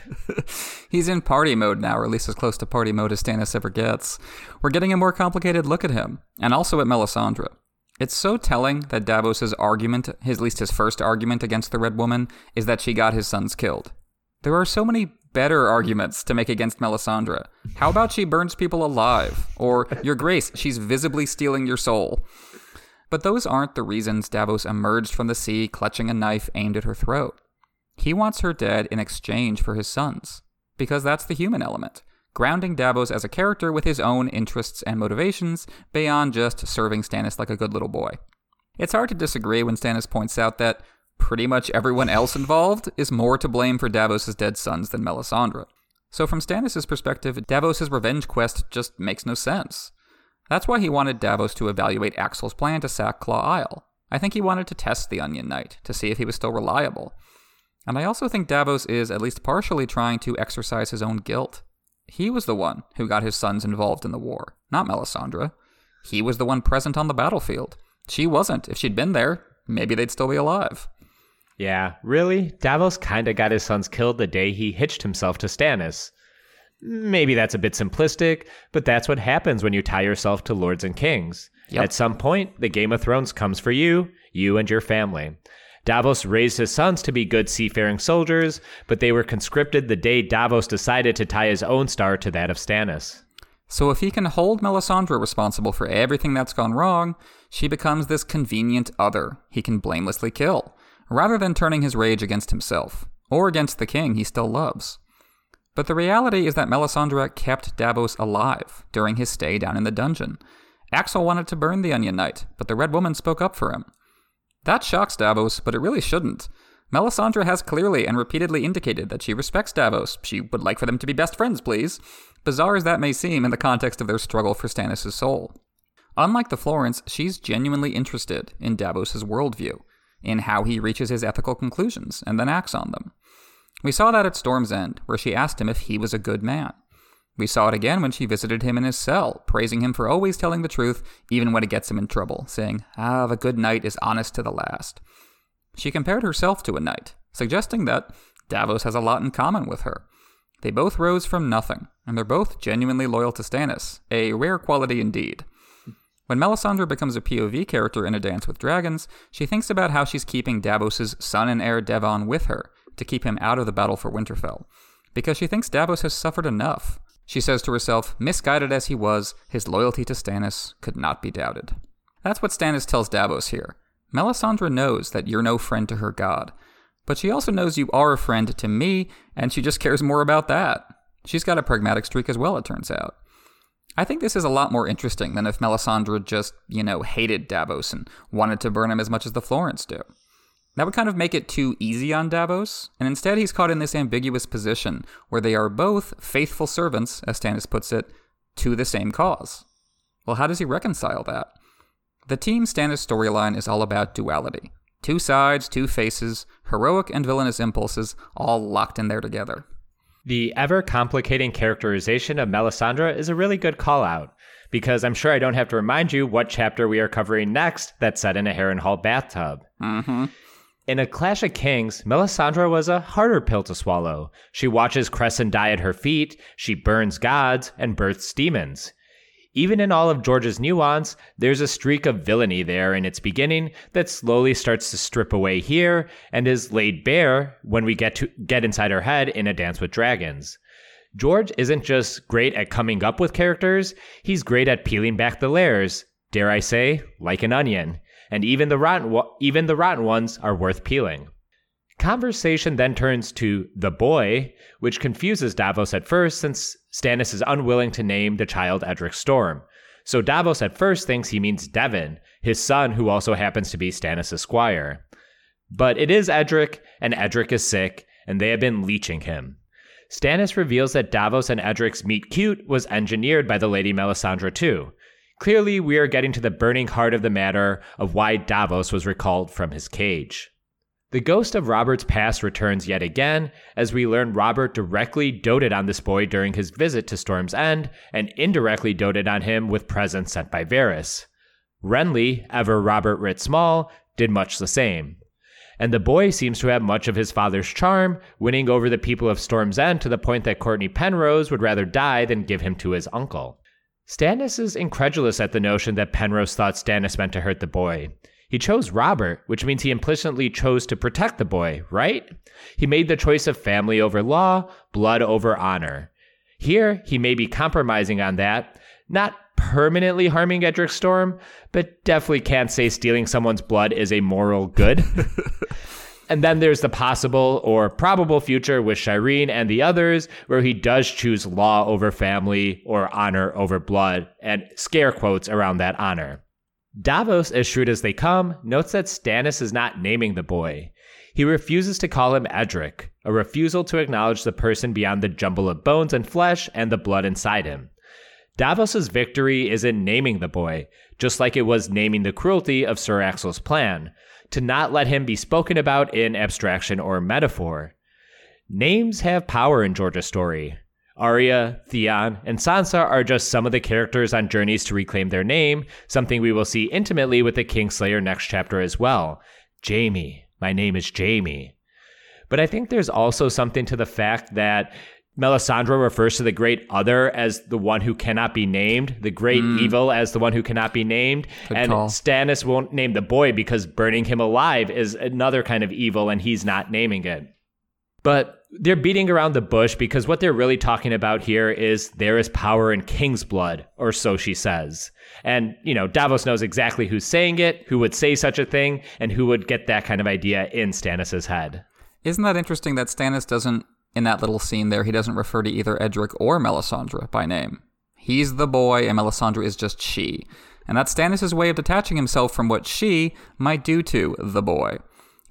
He's in party mode now, or at least as close to party mode as Stannis ever gets. We're getting a more complicated look at him, and also at Melisandre. It's so telling that Davos's argument, his, at least his first argument against the Red Woman, is that she got his sons killed. There are so many better arguments to make against Melisandre. How about she burns people alive? Or, Your Grace, she's visibly stealing your soul. But those aren't the reasons Davos emerged from the sea clutching a knife aimed at her throat. He wants her dead in exchange for his sons, because that's the human element, grounding Davos as a character with his own interests and motivations beyond just serving Stannis like a good little boy. It's hard to disagree when Stannis points out that pretty much everyone else involved is more to blame for Davos' dead sons than Melisandre. So, from Stannis' perspective, Davos' revenge quest just makes no sense. That's why he wanted Davos to evaluate Axel's plan to sack Claw Isle. I think he wanted to test the Onion Knight to see if he was still reliable. And I also think Davos is at least partially trying to exercise his own guilt. He was the one who got his sons involved in the war, not Melisandre. He was the one present on the battlefield. She wasn't. If she'd been there, maybe they'd still be alive. Yeah, really? Davos kinda got his sons killed the day he hitched himself to Stannis. Maybe that's a bit simplistic, but that's what happens when you tie yourself to lords and kings. Yep. At some point, the Game of Thrones comes for you, you and your family. Davos raised his sons to be good seafaring soldiers, but they were conscripted the day Davos decided to tie his own star to that of Stannis. So if he can hold Melisandre responsible for everything that's gone wrong, she becomes this convenient other he can blamelessly kill rather than turning his rage against himself, or against the king he still loves. But the reality is that Melisandre kept Davos alive during his stay down in the dungeon. Axel wanted to burn the Onion Knight, but the Red Woman spoke up for him. That shocks Davos, but it really shouldn't. Melisandre has clearly and repeatedly indicated that she respects Davos. She would like for them to be best friends, please. Bizarre as that may seem in the context of their struggle for Stannis' soul. Unlike the Florents, she's genuinely interested in Davos' worldview in how he reaches his ethical conclusions and then acts on them. We saw that at Storm's End, where she asked him if he was a good man. We saw it again when she visited him in his cell, praising him for always telling the truth, even when it gets him in trouble, saying, Ah, the good knight is honest to the last. She compared herself to a knight, suggesting that Davos has a lot in common with her. They both rose from nothing, and they're both genuinely loyal to Stannis, a rare quality indeed. When Melisandre becomes a POV character in A Dance with Dragons, she thinks about how she's keeping Davos' son and heir Devan with her to keep him out of the battle for Winterfell, because she thinks Davos has suffered enough. She says to herself, misguided as he was, his loyalty to Stannis could not be doubted. That's what Stannis tells Davos here. Melisandre knows that you're no friend to her god, but she also knows you are a friend to me, and she just cares more about that. She's got a pragmatic streak as well, it turns out. I think this is a lot more interesting than if Melisandre just, you know, hated Davos and wanted to burn him as much as the Florents do. That would kind of make it too easy on Davos, and instead he's caught in this ambiguous position where they are both faithful servants, as Stannis puts it, to the same cause. Well, how does he reconcile that? The Team Stannis storyline is all about duality. Two sides, two faces, heroic and villainous impulses, all locked in there together. The ever complicating characterization of Melisandre is a really good call out, because I'm sure I don't have to remind you what chapter we are covering next that's set in a Harrenhal bathtub. Mm-hmm. In A Clash of Kings, Melisandre was a harder pill to swallow. She watches Cressen die at her feet, she burns gods, and births demons. Even in all of George's nuance, there's a streak of villainy there in its beginning that slowly starts to strip away here and is laid bare when we get to get inside her head in A Dance with Dragons. George isn't just great at coming up with characters, he's great at peeling back the layers, dare I say, like an onion and even the rotten even the rotten ones are worth peeling. Conversation then turns to the boy, which confuses Davos at first since Stannis is unwilling to name the child Edric Storm. So Davos at first thinks he means Devan, his son who also happens to be Stannis' squire. But it is Edric, and Edric is sick, and they have been leeching him. Stannis reveals that Davos and Edric's meet cute was engineered by the Lady Melisandre too, Clearly, we are getting to the burning heart of the matter of why Davos was recalled from his cage. The ghost of Robert's past returns yet again, as we learn Robert directly doted on this boy during his visit to Storm's End, and indirectly doted on him with presents sent by Varys. Renly, ever Robert writ small, did much the same. And the boy seems to have much of his father's charm, winning over the people of Storm's End to the point that Cortnay Penrose would rather die than give him to his uncle. Stannis is incredulous at the notion that Penrose thought Stannis meant to hurt the boy. He chose Robert, which means he implicitly chose to protect the boy, right? He made the choice of family over law, blood over honor. Here, he may be compromising on that, not permanently harming Edric Storm, but definitely can't say stealing someone's blood is a moral good. And then there's the possible or probable future with Shireen and the others, where he does choose law over family or honor over blood, and scare quotes around that honor. Davos, as shrewd as they come, notes that Stannis is not naming the boy. He refuses to call him Edric, a refusal to acknowledge the person beyond the jumble of bones and flesh and the blood inside him. Davos's victory is in naming the boy, just like it was naming the cruelty of Sir Axel's plan, to not let him be spoken about in abstraction or metaphor. Names have power in George's story. Arya, Theon, and Sansa are just some of the characters on journeys to reclaim their name, something we will see intimately with the Kingslayer next chapter as well. Jaime, my name is Jaime. But I think there's also something to the fact that Melisandre refers to the great other as the one who cannot be named, the great mm. evil as the one who cannot be named. Good and call. Stannis won't name the boy because burning him alive is another kind of evil and he's not naming it. But they're beating around the bush because what they're really talking about here is there is power in king's blood, or so she says. And, you know, Davos knows exactly who's saying it, who would say such a thing, and who would get that kind of idea in Stannis's head. Isn't that interesting that Stannis doesn't in that little scene there, he doesn't refer to either Edric or Melisandre by name. He's the boy, and Melisandre is just she. And that's Stannis' way of detaching himself from what she might do to the boy.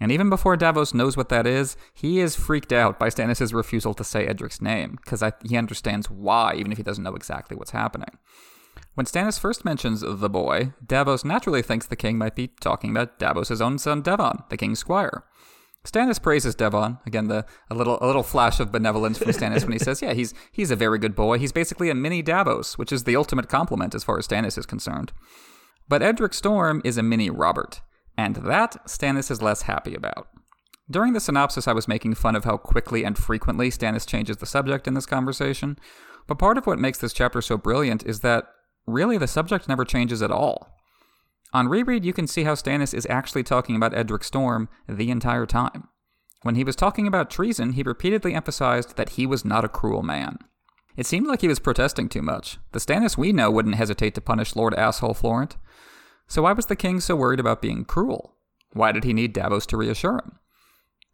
And even before Davos knows what that is, he is freaked out by Stannis' refusal to say Edric's name, because he understands why, even if he doesn't know exactly what's happening. When Stannis first mentions the boy, Davos naturally thinks the king might be talking about Davos' own son Devan, the king's squire. Stannis praises Devan again. The a little a little flash of benevolence from Stannis when he says, "Yeah, he's he's a very good boy. He's basically a mini Davos, which is the ultimate compliment as far as Stannis is concerned." But Edric Storm is a mini Robert, and that Stannis is less happy about. During the synopsis, I was making fun of how quickly and frequently Stannis changes the subject in this conversation, but part of what makes this chapter so brilliant is that really the subject never changes at all. On reread, you can see how Stannis is actually talking about Edric Storm the entire time. When he was talking about treason, he repeatedly emphasized that he was not a cruel man. It seemed like he was protesting too much. The Stannis we know wouldn't hesitate to punish Lord Asshole Florent. So why was the king so worried about being cruel? Why did he need Davos to reassure him?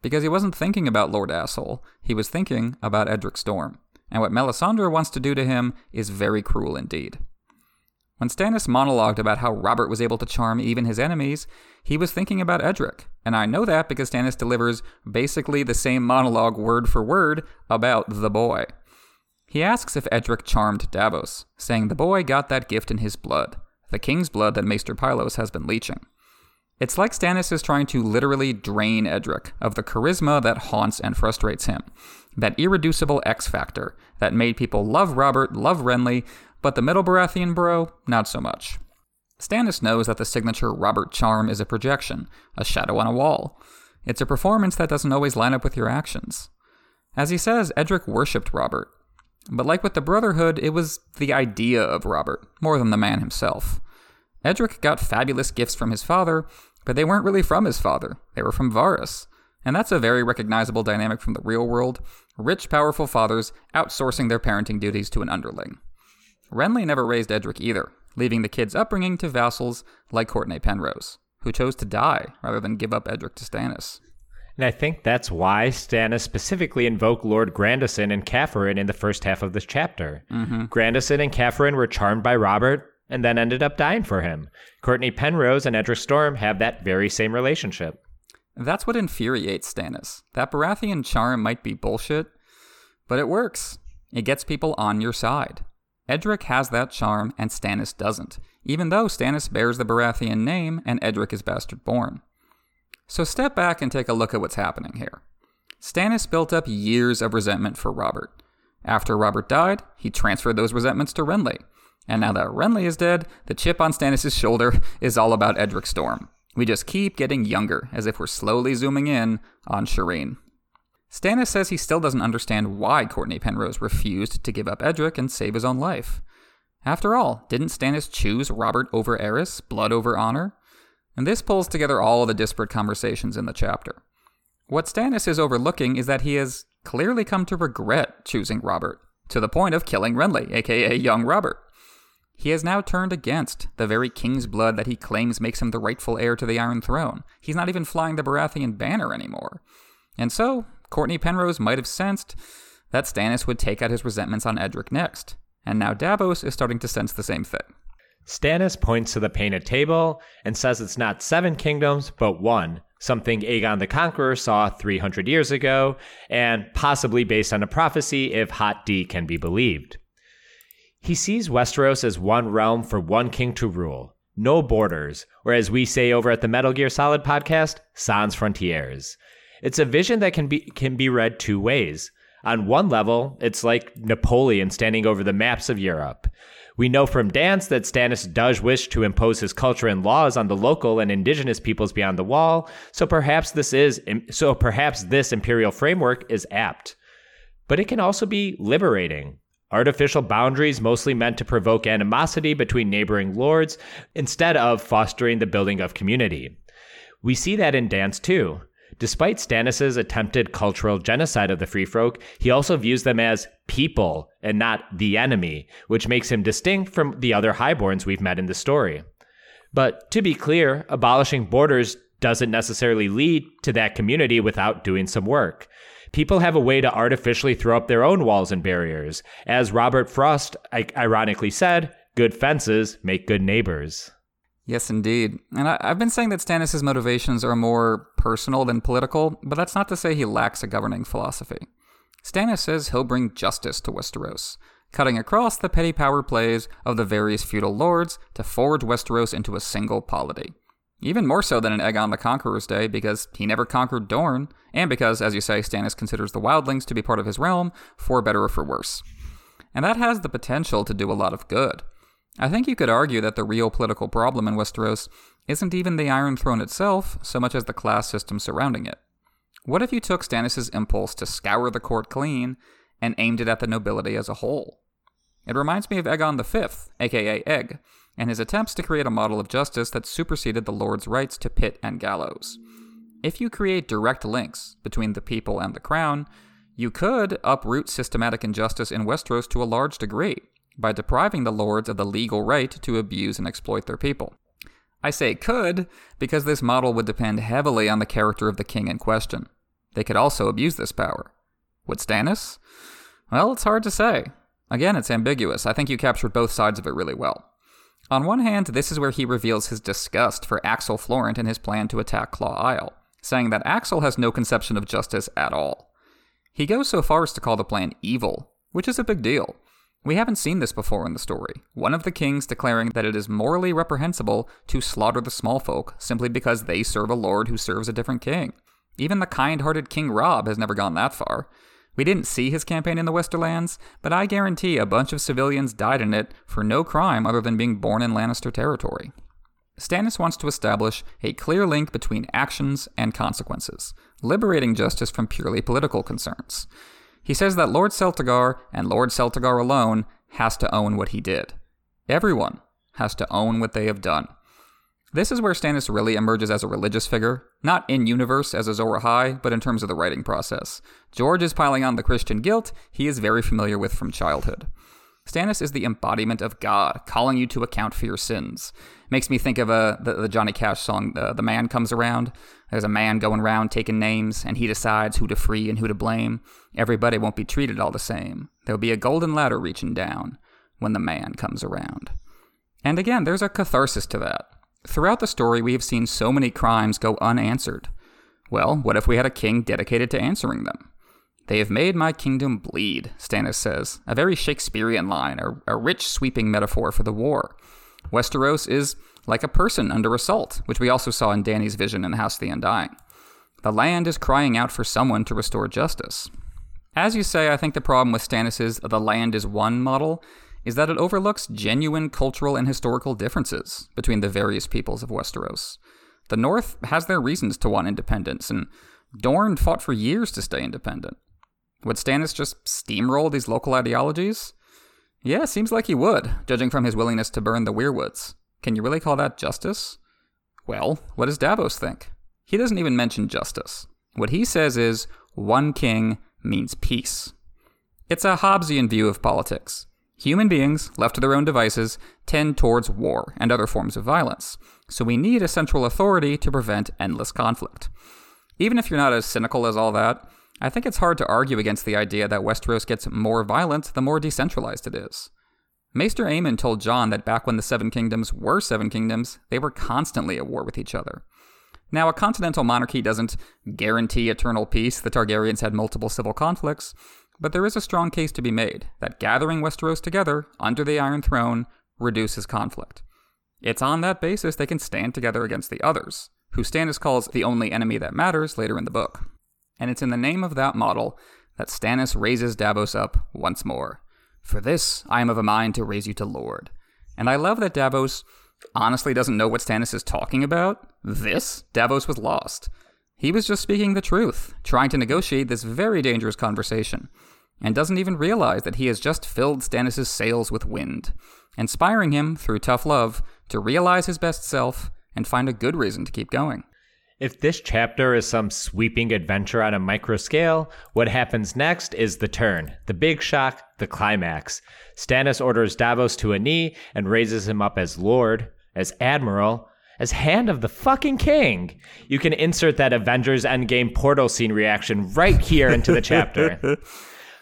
Because he wasn't thinking about Lord Asshole, he was thinking about Edric Storm. and what Melisandre wants to do to him is very cruel indeed. When Stannis monologued about how Robert was able to charm even his enemies, he was thinking about Edric, and I know that because Stannis delivers basically the same monologue word for word about the boy. He asks if Edric charmed Davos, saying the boy got that gift in his blood, the king's blood that Maester Pylos has been leeching. It's like Stannis is trying to literally drain Edric of the charisma that haunts and frustrates him, that irreducible X factor that made people love Robert, love Renly, but the Middle Baratheon bro, not so much. Stannis knows that the signature Robert charm is a projection, a shadow on a wall. It's a performance that doesn't always line up with your actions. As he says, Edric worshipped Robert. But like with the Brotherhood, it was the idea of Robert, more than the man himself. Edric got fabulous gifts from his father, but they weren't really from his father. They were from Varys. And that's a very recognizable dynamic from the real world rich, powerful fathers outsourcing their parenting duties to an underling. Renly never raised Edric either, leaving the kid's upbringing to vassals like Cortnay Penrose, who chose to die rather than give up Edric to Stannis. And I think that's why Stannis specifically invoked Lord Grandison and Cafferen in the first half of this chapter. Mm-hmm. Grandison and Cafferen were charmed by Robert and then ended up dying for him. Cortnay Penrose and Edric Storm have that very same relationship. That's what infuriates Stannis. That Baratheon charm might be bullshit, but it works. It gets people on your side. Edric has that charm and Stannis doesn't, even though Stannis bears the Baratheon name and Edric is bastard born. So step back and take a look at what's happening here. Stannis built up years of resentment for Robert. After Robert died, he transferred those resentments to Renly. And now that Renly is dead, the chip on Stannis' shoulder is all about Edric Storm. We just keep getting younger, as if we're slowly zooming in on Shireen. Stannis says he still doesn't understand why Cortnay Penrose refused to give up Edric and save his own life. After all, didn't Stannis choose Robert over Aerys, blood over honor? And this pulls together all the disparate conversations in the chapter. What Stannis is overlooking is that he has clearly come to regret choosing Robert, to the point of killing Renly, aka young Robert. He has now turned against the very king's blood that he claims makes him the rightful heir to the Iron Throne. He's not even flying the Baratheon banner anymore. And so, Cortnay Penrose might have sensed that Stannis would take out his resentments on Edric next, and now Davos is starting to sense the same thing. Stannis points to the painted table and says it's not seven kingdoms, but one, something Aegon the Conqueror saw 300 years ago, and possibly based on a prophecy if Hot D can be believed. He sees Westeros as one realm for one king to rule, no borders, or as we say over at the Metal Gear Solid podcast, sans frontières. It's a vision that can be can be read two ways. On one level, it's like Napoleon standing over the maps of Europe. We know from Dance that Stannis does wish to impose his culture and laws on the local and indigenous peoples beyond the wall, so perhaps this is so perhaps this imperial framework is apt. But it can also be liberating. Artificial boundaries mostly meant to provoke animosity between neighboring lords instead of fostering the building of community. We see that in Dance too. Despite Stannis' attempted cultural genocide of the Free Folk, he also views them as people and not the enemy, which makes him distinct from the other highborns we've met in the story. But to be clear, abolishing borders doesn't necessarily lead to that community without doing some work. People have a way to artificially throw up their own walls and barriers. As Robert Frost ironically said, good fences make good neighbors. Yes, indeed. And I, have been saying that Stannis' motivations are more personal than political, but that's not to say he lacks a governing philosophy. Stannis says he'll bring justice to Westeros, cutting across the petty power plays of the various feudal lords to forge Westeros into a single polity. Even more so than in Aegon the Conqueror's day, because he never conquered Dorne, and because, as you say, Stannis considers the wildlings to be part of his realm, for better or for worse. And that has the potential to do a lot of good. I think you could argue that the real political problem in Westeros isn't even the Iron Throne itself, so much as the class system surrounding it. What if you took Stannis' impulse to scour the court clean and aimed it at the nobility as a whole? It reminds me of Aegon V, aka Egg, and his attempts to create a model of justice that superseded the Lord's rights to pit and gallows. If you create direct links between the people and the crown, you could uproot systematic injustice in Westeros to a large degree by depriving the lords of the legal right to abuse and exploit their people. I say could because this model would depend heavily on the character of the king in question. They could also abuse this power. Would Stannis? Well, it's hard to say. Again, it's ambiguous. I think you captured both sides of it really well. On one hand, this is where he reveals his disgust for Axel Florent and his plan to attack Claw Isle, saying that Axel has no conception of justice at all. He goes so far as to call the plan evil, which is a big deal. We haven't seen this before in the story. One of the kings declaring that it is morally reprehensible to slaughter the small folk simply because they serve a lord who serves a different king. Even the kind hearted King Robb has never gone that far. We didn't see his campaign in the Westerlands, but I guarantee a bunch of civilians died in it for no crime other than being born in Lannister territory. Stannis wants to establish a clear link between actions and consequences, liberating justice from purely political concerns. He says that Lord Celtigar and Lord Celtigar alone has to own what he did. Everyone has to own what they have done. This is where Stannis really emerges as a religious figure, not in universe as Azor Ahai, but in terms of the writing process. George is piling on the Christian guilt he is very familiar with from childhood. Stannis is the embodiment of God, calling you to account for your sins. Makes me think of uh, the, the Johnny Cash song, uh, The Man Comes Around. There's a man going around taking names, and he decides who to free and who to blame. Everybody won't be treated all the same. There'll be a golden ladder reaching down when the man comes around. And again, there's a catharsis to that. Throughout the story, we have seen so many crimes go unanswered. Well, what if we had a king dedicated to answering them? They have made my kingdom bleed, Stannis says, a very Shakespearean line, a, rich, sweeping metaphor for the war. Westeros is like a person under assault, which we also saw in Dany's vision in the House of the Undying. The land is crying out for someone to restore justice. As you say, I think the problem with Stannis's the land is one model is that it overlooks genuine cultural and historical differences between the various peoples of Westeros. The North has their reasons to want independence, and Dorne fought for years to stay independent. Would Stannis just steamroll these local ideologies? Yeah, seems like he would, judging from his willingness to burn the weirwoods. Can you really call that justice? Well, what does Davos think? He doesn't even mention justice. What he says is one king means peace. It's a Hobbesian view of politics. Human beings, left to their own devices, tend towards war and other forms of violence, so we need a central authority to prevent endless conflict. Even if you're not as cynical as all that, I think it's hard to argue against the idea that Westeros gets more violent the more decentralized it is. Maester Aemon told Jon that back when the Seven Kingdoms were Seven Kingdoms, they were constantly at war with each other. Now, a continental monarchy doesn't guarantee eternal peace. The Targaryens had multiple civil conflicts, but there is a strong case to be made that gathering Westeros together under the Iron Throne reduces conflict. It's on that basis they can stand together against the others, who Stannis calls the only enemy that matters later in the book. And it's in the name of that model that Stannis raises Davos up once more. For this I am of a mind to raise you to Lord. And I love that Davos honestly doesn't know what Stannis is talking about. This, Davos was lost. He was just speaking the truth, trying to negotiate this very dangerous conversation, and doesn't even realize that he has just filled Stannis' sails with wind, inspiring him, through tough love, to realize his best self and find a good reason to keep going. If this chapter is some sweeping adventure on a micro scale, what happens next is the turn, the big shock, the climax. Stannis orders Davos to a knee and raises him up as Lord, as Admiral, as Hand of the fucking King. You can insert that Avengers Endgame portal scene reaction right here into the chapter.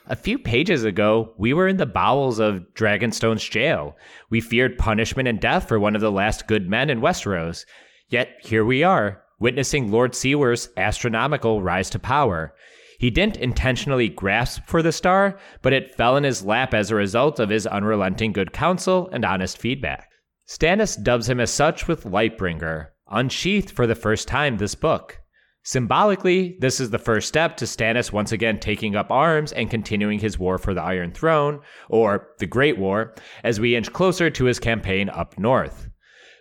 A few pages ago, we were in the bowels of Dragonstone's jail. We feared punishment and death for one of the last good men in Westeros. Yet here we are, witnessing Lord Seaworth's astronomical rise to power. He didn't intentionally grasp for the star, but it fell in his lap as a result of his unrelenting good counsel and honest feedback. Stannis dubs him as such with Lightbringer, unsheathed for the first time this book. Symbolically, this is the first step to Stannis once again taking up arms and continuing his war for the Iron Throne, or the Great War, as we inch closer to his campaign up north.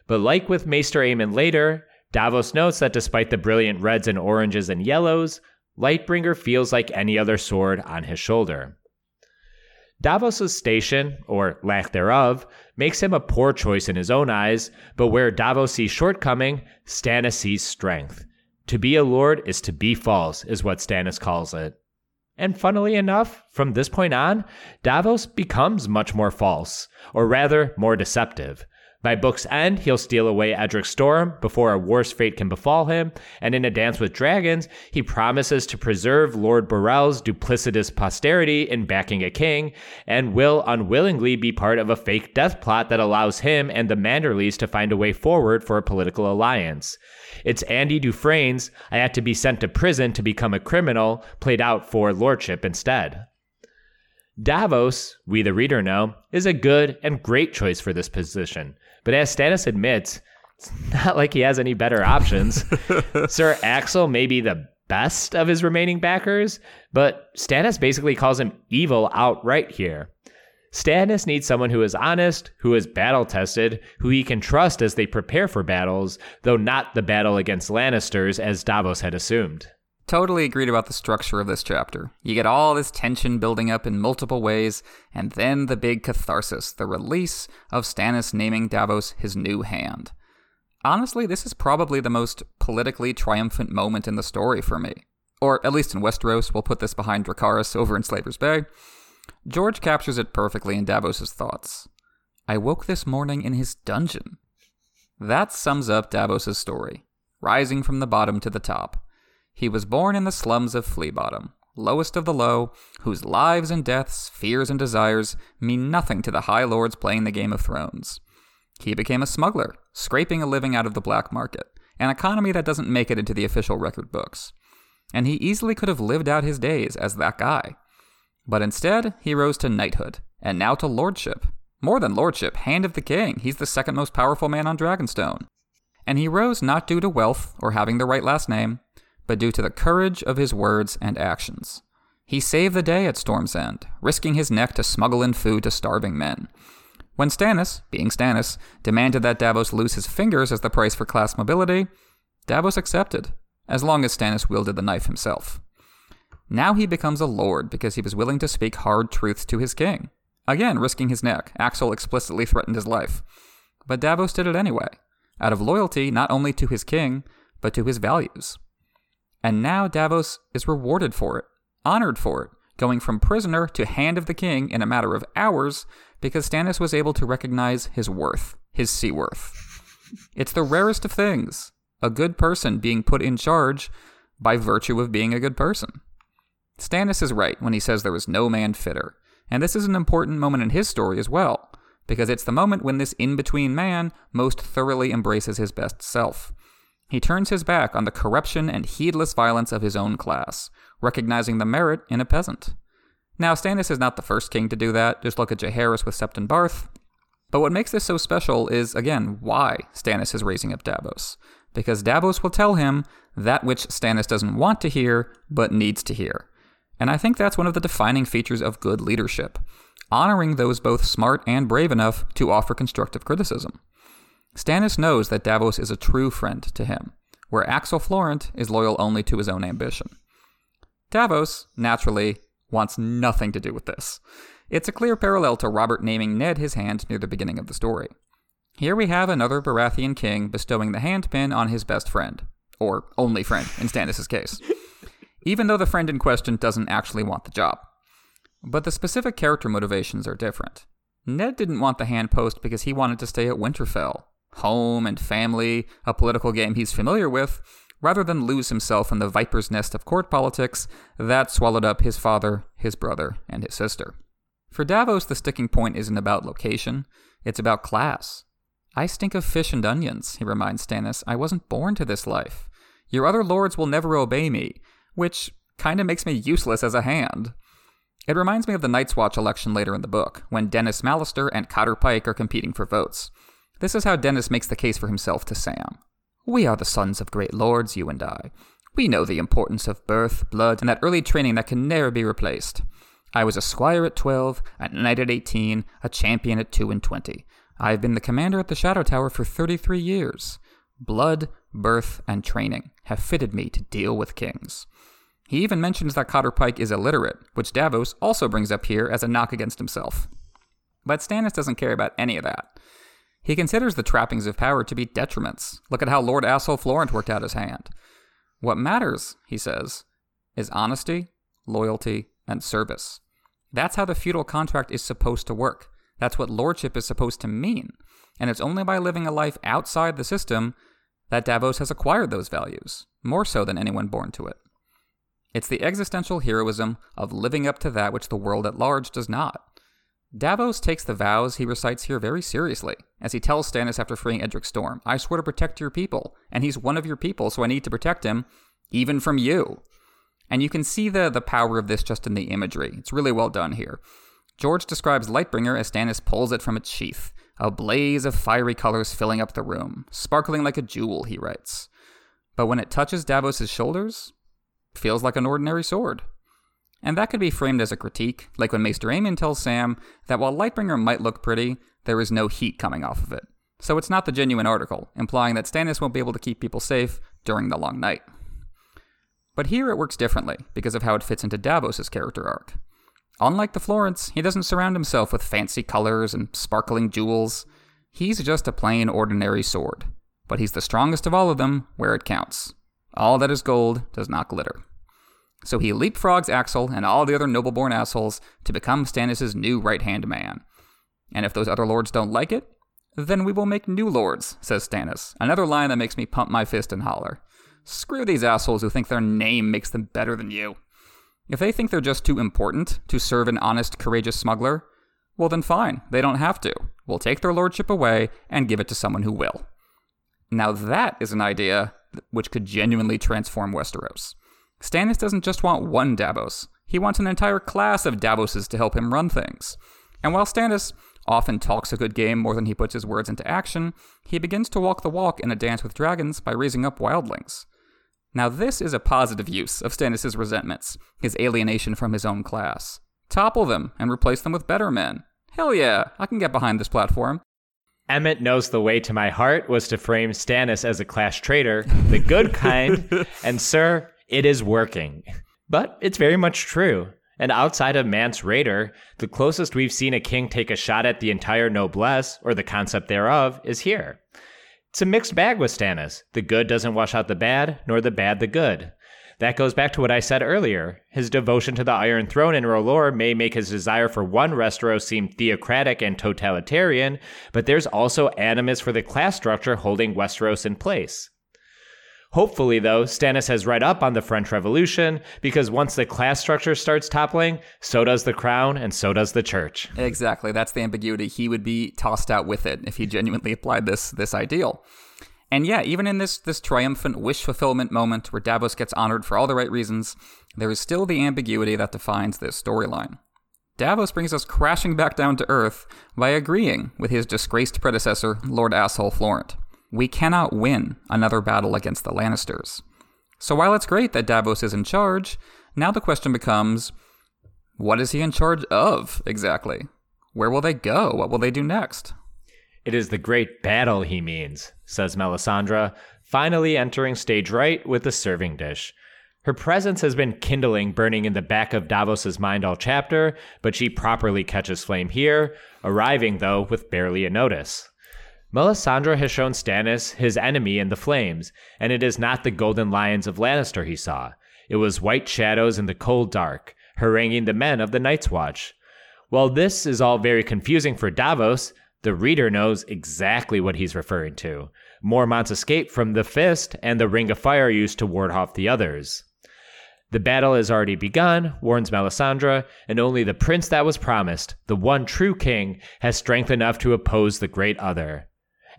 But like with Maester Aemon later, Davos notes that despite the brilliant reds and oranges and yellows, Lightbringer feels like any other sword on his shoulder. Davos's station, or lack thereof, makes him a poor choice in his own eyes, but where Davos sees shortcoming, Stannis sees strength. To be a lord is to be false, is what Stannis calls it. And funnily enough, from this point on, Davos becomes much more false, or rather, more deceptive. By book's end, he'll steal away Edric Storm before a worse fate can befall him, and in A Dance with Dragons, he promises to preserve Lord Borrell's duplicitous posterity in backing a king, and will unwillingly be part of a fake death plot that allows him and the Manderleys to find a way forward for a political alliance. It's Andy Dufresne's I had to be sent to prison to become a criminal, played out for lordship instead. Davos, we the reader know, is a good and great choice for this position. But as Stannis admits, it's not like he has any better options. Sir Axel may be the best of his remaining backers, but Stannis basically calls him evil outright here. Stannis needs someone who is honest, who is battle tested, who he can trust as they prepare for battles, though not the battle against Lannisters as Davos had assumed. Totally agreed about the structure of this chapter. You get all this tension building up in multiple ways, and then the big catharsis, the release of Stannis naming Davos his new hand. Honestly, this is probably the most politically triumphant moment in the story for me. Or at least in Westeros, we'll put this behind Dracarys over in Slaver's Bay. George captures it perfectly in Davos's thoughts. I woke this morning in his dungeon. That sums up Davos's story, rising from the bottom to the top. He was born in the slums of Flea Bottom, lowest of the low, whose lives and deaths, fears and desires mean nothing to the High Lords playing the Game of Thrones. He became a smuggler, scraping a living out of the black market, an economy that doesn't make it into the official record books. And he easily could have lived out his days as that guy. But instead, he rose to knighthood, and now to lordship. More than lordship, Hand of the King. He's the second most powerful man on Dragonstone. And he rose not due to wealth or having the right last name, but due to the courage of his words and actions. He saved the day at Storm's End, risking his neck to smuggle in food to starving men. When Stannis, being Stannis, demanded that Davos lose his fingers as the price for class mobility, Davos accepted, as long as Stannis wielded the knife himself. Now he becomes a lord because he was willing to speak hard truths to his king. Again, risking his neck. Axel explicitly threatened his life. But Davos did it anyway, out of loyalty not only to his king, but to his values. And now Davos is rewarded for it, honored for it, going from prisoner to hand of the king in a matter of hours because Stannis was able to recognize his worth, his sea worth. It's the rarest of things, a good person being put in charge by virtue of being a good person. Stannis is right when he says there was no man fitter, and this is an important moment in his story as well, because it's the moment when this in between man most thoroughly embraces his best self. He turns his back on the corruption and heedless violence of his own class, recognizing the merit in a peasant. Now, Stannis is not the first king to do that. Just look at Jaehaerys with Septon Barth. But what makes this so special is, again, why Stannis is raising up Davos. Because Davos will tell him that which Stannis doesn't want to hear, but needs to hear. And I think that's one of the defining features of good leadership honoring those both smart and brave enough to offer constructive criticism. Stannis knows that Davos is a true friend to him, where Axel Florent is loyal only to his own ambition. Davos, naturally, wants nothing to do with this. It's a clear parallel to Robert naming Ned his hand near the beginning of the story. Here we have another Baratheon king bestowing the handpin on his best friend, or only friend in Stannis' case, even though the friend in question doesn't actually want the job. But the specific character motivations are different. Ned didn't want the hand post because he wanted to stay at Winterfell, home and family, a political game he's familiar with, rather than lose himself in the viper's nest of court politics that swallowed up his father, his brother, and his sister. For Davos, the sticking point isn't about location, it's about class. I stink of fish and onions, he reminds Stannis. I wasn't born to this life. Your other lords will never obey me, which kinda makes me useless as a hand. It reminds me of the Night's Watch election later in the book, when Denys Mallister and Cotter Pyke are competing for votes. This is how Denys makes the case for himself to Sam. We are the sons of great lords, you and I. We know the importance of birth, blood, and that early training that can never be replaced. I was a squire at 12, a knight at 18, a champion at 2 and 20. I have been the commander at the Shadow Tower for 33 years. Blood, birth, and training have fitted me to deal with kings. He even mentions that Cotter Pyke is illiterate, which Davos also brings up here as a knock against himself. But Stannis doesn't care about any of that. He considers the trappings of power to be detriments. Look at how Lord Asshole Florent worked out his hand. What matters, he says, is honesty, loyalty, and service. That's how the feudal contract is supposed to work. That's what lordship is supposed to mean. And it's only by living a life outside the system that Davos has acquired those values, more so than anyone born to it. It's the existential heroism of living up to that which the world at large does not. Davos takes the vows he recites here very seriously, as he tells Stannis after freeing Edric Storm, I swear to protect your people, and he's one of your people, so I need to protect him, even from you. And you can see the, the power of this just in the imagery. It's really well done here. George describes Lightbringer as Stannis pulls it from its sheath, a blaze of fiery colors filling up the room, sparkling like a jewel, he writes. But when it touches Davos's shoulders, feels like an ordinary sword. And that could be framed as a critique, like when Maester Aemon tells Sam that while Lightbringer might look pretty, there is no heat coming off of it. So it's not the genuine article, implying that Stannis won't be able to keep people safe during the long night. But here it works differently, because of how it fits into Davos' character arc. Unlike the Florents, he doesn't surround himself with fancy colors and sparkling jewels. He's just a plain, ordinary sword. But he's the strongest of all of them where it counts. All that is gold does not glitter. So he leapfrogs Axell and all the other noble-born assholes to become Stannis' new right-hand man. And if those other lords don't like it, then we will make new lords, says Stannis. Another line that makes me pump my fist and holler. Screw these assholes who think their name makes them better than you. If they think they're just too important to serve an honest, courageous smuggler, well then fine, they don't have to. We'll take their lordship away and give it to someone who will. Now that is an idea which could genuinely transform Westeros. Stannis doesn't just want one Davos, he wants an entire class of Davoses to help him run things. And while Stannis often talks a good game more than he puts his words into action, he begins to walk the walk in a dance with dragons by raising up wildlings. Now, this is a positive use of Stannis' resentments, his alienation from his own class. Topple them and replace them with better men. Hell yeah, I can get behind this platform. Emmett knows the way to my heart was to frame Stannis as a class traitor, the good kind, and sir, it is working. But it's very much true. And outside of Mance Rayder, the closest we've seen a king take a shot at the entire noblesse, or the concept thereof, is here. It's a mixed bag with Stannis. The good doesn't wash out the bad, nor the bad the good. That goes back to what I said earlier. His devotion to the Iron Throne in R'hllor may make his desire for one Westeros seem theocratic and totalitarian, but there's also animus for the class structure holding Westeros in place. Hopefully, though, Stannis has read up on the French Revolution because once the class structure starts toppling, so does the crown and so does the church. Exactly. That's the ambiguity. He would be tossed out with it if he genuinely applied this this ideal. And yeah, even in this this triumphant wish fulfillment moment where Davos gets honored for all the right reasons, there is still the ambiguity that defines this storyline. Davos brings us crashing back down to earth by agreeing with his disgraced predecessor, Lord Asshole Florent we cannot win another battle against the Lannisters. So while it's great that Davos is in charge, now the question becomes what is he in charge of exactly? Where will they go? What will they do next? It is the great battle he means, says Melisandre, finally entering stage right with the serving dish. Her presence has been kindling burning in the back of Davos's mind all chapter, but she properly catches flame here, arriving though with barely a notice. Melisandre has shown Stannis his enemy in the flames, and it is not the golden lions of Lannister he saw. It was white shadows in the cold dark, haranguing the men of the Night's Watch. While this is all very confusing for Davos, the reader knows exactly what he's referring to. Mormont's escape from the Fist and the Ring of Fire used to ward off the others. The battle has already begun, warns Melisandre, and only the prince that was promised, the one true king, has strength enough to oppose the great other.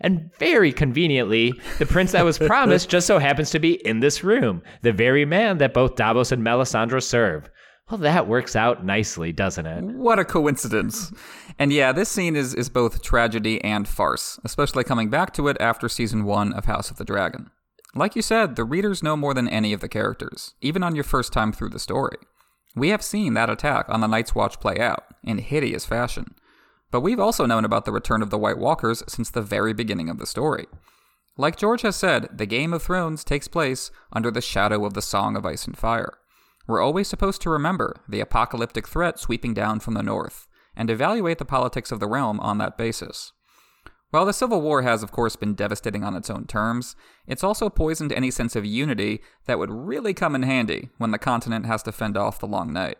And very conveniently, the prince that was promised just so happens to be in this room, the very man that both Davos and Melisandre serve. Well, that works out nicely, doesn't it? What a coincidence. And yeah, this scene is, is both tragedy and farce, especially coming back to it after season one of House of the Dragon. Like you said, the readers know more than any of the characters, even on your first time through the story. We have seen that attack on the Night's Watch play out in hideous fashion. But we've also known about the return of the White Walkers since the very beginning of the story. Like George has said, the Game of Thrones takes place under the shadow of the Song of Ice and Fire. We're always supposed to remember the apocalyptic threat sweeping down from the north, and evaluate the politics of the realm on that basis. While the Civil War has, of course, been devastating on its own terms, it's also poisoned any sense of unity that would really come in handy when the continent has to fend off the long night.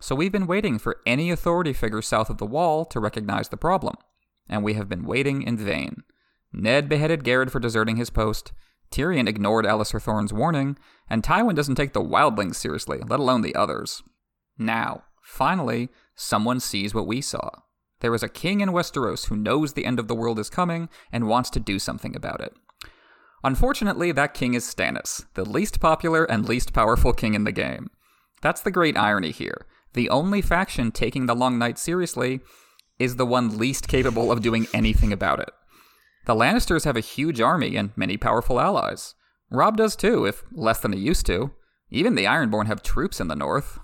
So we've been waiting for any authority figure south of the wall to recognize the problem. And we have been waiting in vain. Ned beheaded Garrett for deserting his post, Tyrion ignored Alliser Thorne's warning, and Tywin doesn't take the wildlings seriously, let alone the others. Now, finally, someone sees what we saw. There is a king in Westeros who knows the end of the world is coming and wants to do something about it. Unfortunately, that king is Stannis, the least popular and least powerful king in the game. That's the great irony here. The only faction taking the Long Night seriously is the one least capable of doing anything about it. The Lannisters have a huge army and many powerful allies. Robb does too, if less than he used to. Even the Ironborn have troops in the north.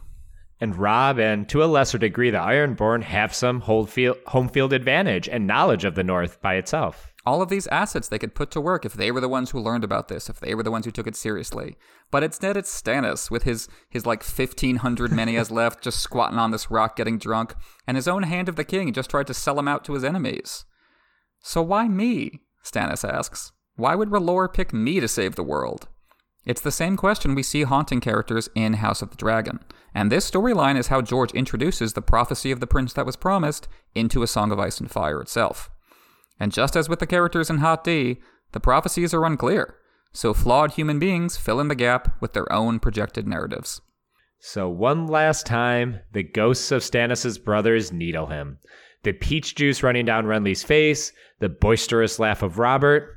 And Robb, and to a lesser degree, the Ironborn have some home field advantage and knowledge of the North by itself. All of these assets they could put to work if they were the ones who learned about this, if they were the ones who took it seriously. But instead, it's Stannis with his his like fifteen hundred men he has left, just squatting on this rock, getting drunk, and his own hand of the king just tried to sell him out to his enemies. So why me? Stannis asks. Why would R'hllor pick me to save the world? It's the same question we see haunting characters in House of the Dragon. And this storyline is how George introduces the prophecy of the prince that was promised into A Song of Ice and Fire itself. And just as with the characters in Hot D, the prophecies are unclear, so flawed human beings fill in the gap with their own projected narratives. So, one last time, the ghosts of Stannis' brothers needle him. The peach juice running down Renly's face, the boisterous laugh of Robert.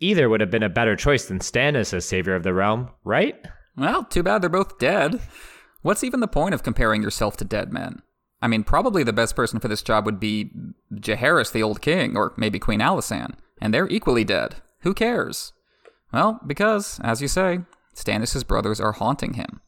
Either would have been a better choice than Stannis as savior of the realm, right? Well, too bad they're both dead. What's even the point of comparing yourself to dead men? I mean, probably the best person for this job would be Jaehaerys, the old king, or maybe Queen Alysanne, and they're equally dead. Who cares? Well, because, as you say, Stannis' brothers are haunting him.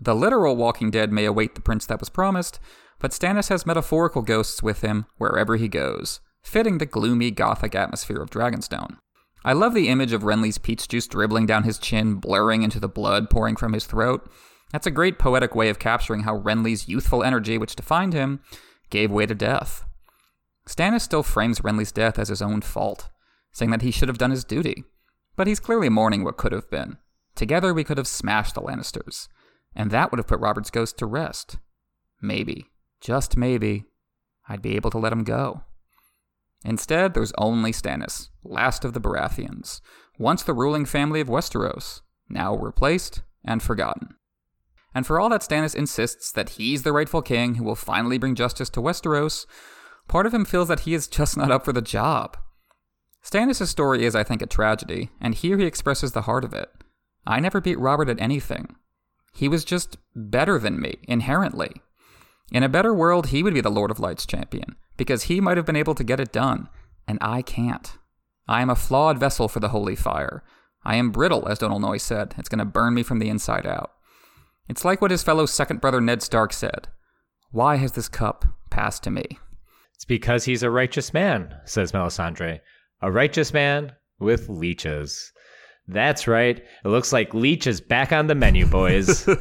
The literal Walking Dead may await the prince that was promised, but Stannis has metaphorical ghosts with him wherever he goes, fitting the gloomy gothic atmosphere of Dragonstone. I love the image of Renly's peach juice dribbling down his chin, blurring into the blood pouring from his throat. That's a great poetic way of capturing how Renly's youthful energy, which defined him, gave way to death. Stannis still frames Renly's death as his own fault, saying that he should have done his duty. But he's clearly mourning what could have been. Together we could have smashed the Lannisters, and that would have put Robert's ghost to rest. Maybe, just maybe, I'd be able to let him go. Instead, there's only Stannis, last of the Baratheons, once the ruling family of Westeros, now replaced and forgotten. And for all that Stannis insists that he's the rightful king who will finally bring justice to Westeros, part of him feels that he is just not up for the job. Stannis' story is, I think, a tragedy, and here he expresses the heart of it. I never beat Robert at anything. He was just better than me, inherently. In a better world, he would be the Lord of Light's champion, because he might have been able to get it done, and I can't. I am a flawed vessel for the holy fire. I am brittle, as Donal Noye said. It's going to burn me from the inside out. It's like what his fellow second brother Ned Stark said Why has this cup passed to me? It's because he's a righteous man, says Melisandre. A righteous man with leeches. That's right. It looks like leech is back on the menu, boys.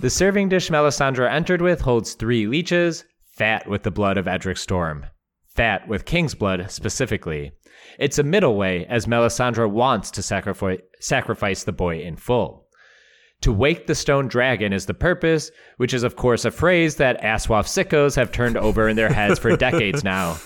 The serving dish Melisandre entered with holds three leeches, fat with the blood of Edric Storm, fat with King's blood specifically. It's a middle way, as Melisandre wants to sacrifice, sacrifice the boy in full. To wake the stone dragon is the purpose, which is, of course, a phrase that ASOIAF sickos have turned over in their heads for decades now.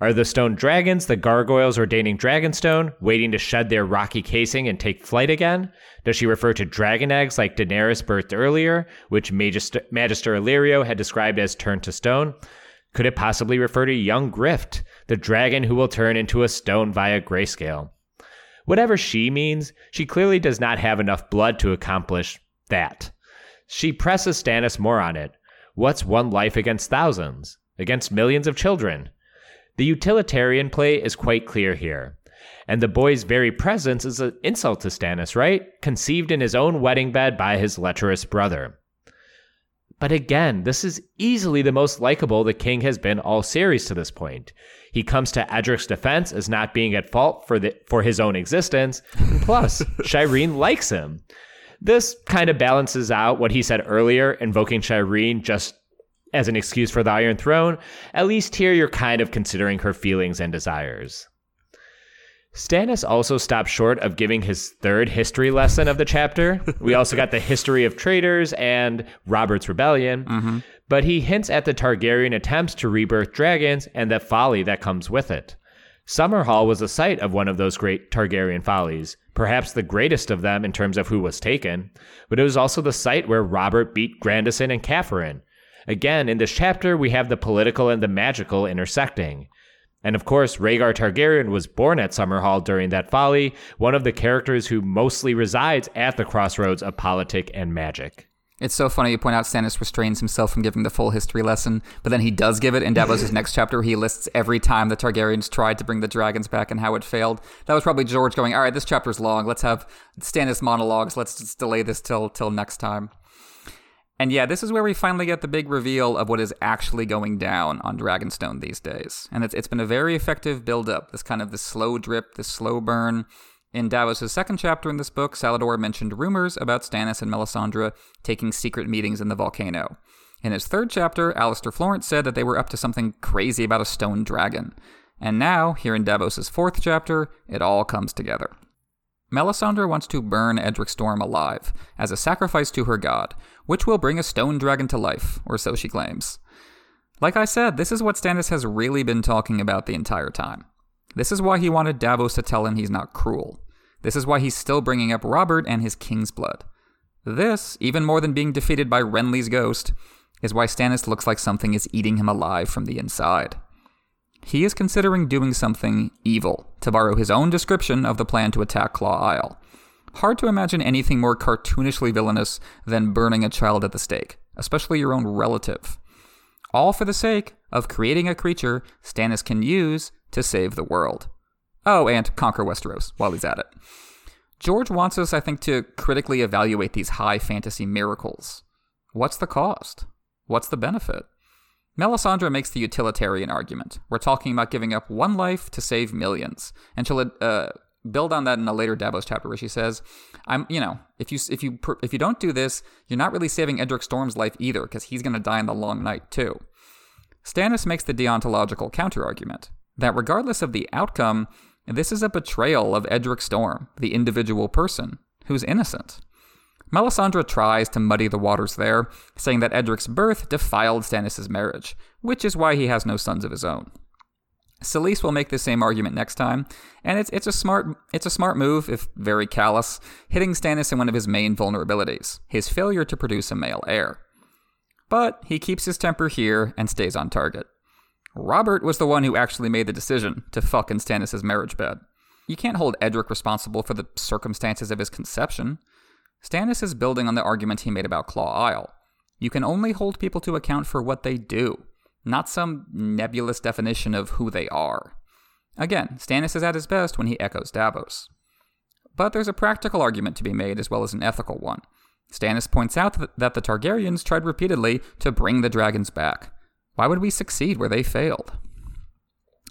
Are the stone dragons the gargoyles ordaining Dragonstone, waiting to shed their rocky casing and take flight again? Does she refer to dragon eggs like Daenerys birthed earlier, which Magister, Magister Illyrio had described as turned to stone? Could it possibly refer to young Griff, the dragon who will turn into a stone via grayscale? Whatever she means, she clearly does not have enough blood to accomplish that. She presses Stannis more on it. What's one life against thousands? Against millions of children? The utilitarian play is quite clear here. And the boy's very presence is an insult to Stannis, right? Conceived in his own wedding bed by his lecherous brother. But again, this is easily the most likable the king has been all series to this point. He comes to Edric's defense as not being at fault for the for his own existence, and plus, Shireen likes him. This kind of balances out what he said earlier, invoking Shireen just as an excuse for the Iron Throne, at least here you're kind of considering her feelings and desires. Stannis also stopped short of giving his third history lesson of the chapter. we also got the history of traitors and Robert's rebellion. Mm-hmm. but he hints at the Targaryen attempts to rebirth dragons and the folly that comes with it. Summerhall was the site of one of those great Targaryen follies, perhaps the greatest of them in terms of who was taken, but it was also the site where Robert beat Grandison and Cafferen. Again, in this chapter, we have the political and the magical intersecting. And of course, Rhaegar Targaryen was born at Summerhall during that folly, one of the characters who mostly resides at the crossroads of politic and magic. It's so funny you point out Stannis restrains himself from giving the full history lesson, but then he does give it in Davos' next chapter. He lists every time the Targaryens tried to bring the dragons back and how it failed. That was probably George going, "All right, this chapter's long. Let's have Stannis monologues. Let's just delay this till till next time." And yeah, this is where we finally get the big reveal of what is actually going down on Dragonstone these days. And it's, it's been a very effective build up, this kind of this slow drip, this slow burn. In Davos' second chapter in this book, Salladhor mentioned rumors about Stannis and Melisandre taking secret meetings in the volcano. In his third chapter, Alester Florent said that they were up to something crazy about a stone dragon. And now, here in Davos' fourth chapter, it all comes together. Melisandre wants to burn Edric Storm alive, as a sacrifice to her god, which will bring a stone dragon to life, or so she claims. Like I said, this is what Stannis has really been talking about the entire time. This is why he wanted Davos to tell him he's not cruel. This is why he's still bringing up Robert and his king's blood. This, even more than being defeated by Renly's ghost, is why Stannis looks like something is eating him alive from the inside. He is considering doing something evil, to borrow his own description of the plan to attack Claw Isle. Hard to imagine anything more cartoonishly villainous than burning a child at the stake, especially your own relative. All for the sake of creating a creature Stannis can use to save the world. Oh, and conquer Westeros while he's at it. George wants us, I think, to critically evaluate these high fantasy miracles. What's the cost? What's the benefit? Melisandre makes the utilitarian argument. We're talking about giving up one life to save millions, and she'll uh, build on that in a later Davos chapter where she says, "I'm, you know, if you if you if you don't do this, you're not really saving Edric Storm's life either, because he's going to die in the Long Night too." Stannis makes the deontological counterargument that regardless of the outcome, this is a betrayal of Edric Storm, the individual person who's innocent. Melisandre tries to muddy the waters there, saying that Edric's birth defiled Stannis' marriage, which is why he has no sons of his own. Selyse will make the same argument next time, and it's it's a smart it's a smart move, if very callous, hitting Stannis in one of his main vulnerabilities, his failure to produce a male heir. But he keeps his temper here and stays on target. Robert was the one who actually made the decision to fuck in Stannis' marriage bed. You can't hold Edric responsible for the circumstances of his conception. Stannis is building on the argument he made about Claw Isle. You can only hold people to account for what they do, not some nebulous definition of who they are. Again, Stannis is at his best when he echoes Davos. But there's a practical argument to be made as well as an ethical one. Stannis points out that the Targaryens tried repeatedly to bring the dragons back. Why would we succeed where they failed?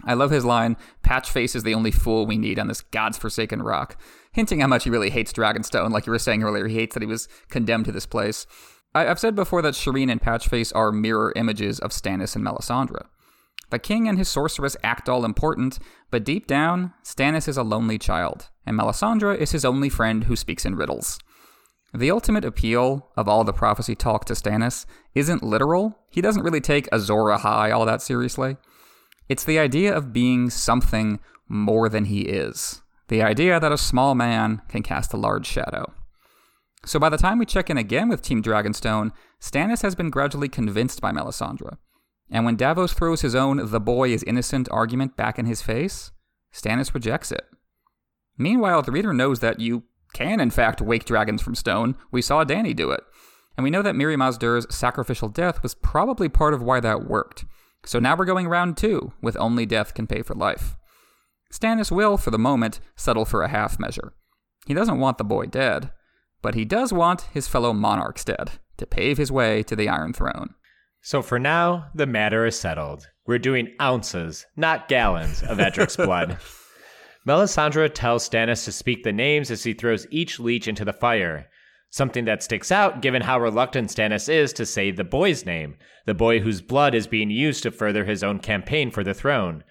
I love his line, Patchface is the only fool we need on this god's forsaken rock, hinting how much he really hates Dragonstone, like you were saying earlier. He hates that he was condemned to this place. I- have said before that Shireen and Patchface are mirror images of Stannis and Melisandre. The king and his sorceress act all important, but deep down, Stannis is a lonely child, and Melisandre is his only friend who speaks in riddles. The ultimate appeal of all the prophecy talk to Stannis isn't literal. He doesn't really take Azor Ahai all that seriously. It's the idea of being something more than he is. The idea that a small man can cast a large shadow. So by the time we check in again with Team Dragonstone, Stannis has been gradually convinced by Melisandre. And when Davos throws his own the boy is innocent argument back in his face, Stannis rejects it. Meanwhile, the reader knows that you can, in fact, wake dragons from stone. We saw Dany do it. And we know that Mirri Maz Duur's sacrificial death was probably part of why that worked. So now we're going round two, with only death can pay for life. Stannis will, for the moment, settle for a half measure. He doesn't want the boy dead, but he does want his fellow monarchs dead to pave his way to the Iron Throne. So for now, the matter is settled. We're doing ounces, not gallons, of Edric's blood. Melisandre tells Stannis to speak the names as he throws each leech into the fire, Something that sticks out given how reluctant Stannis is to say the boy's name, the boy whose blood is being used to further his own campaign for the throne.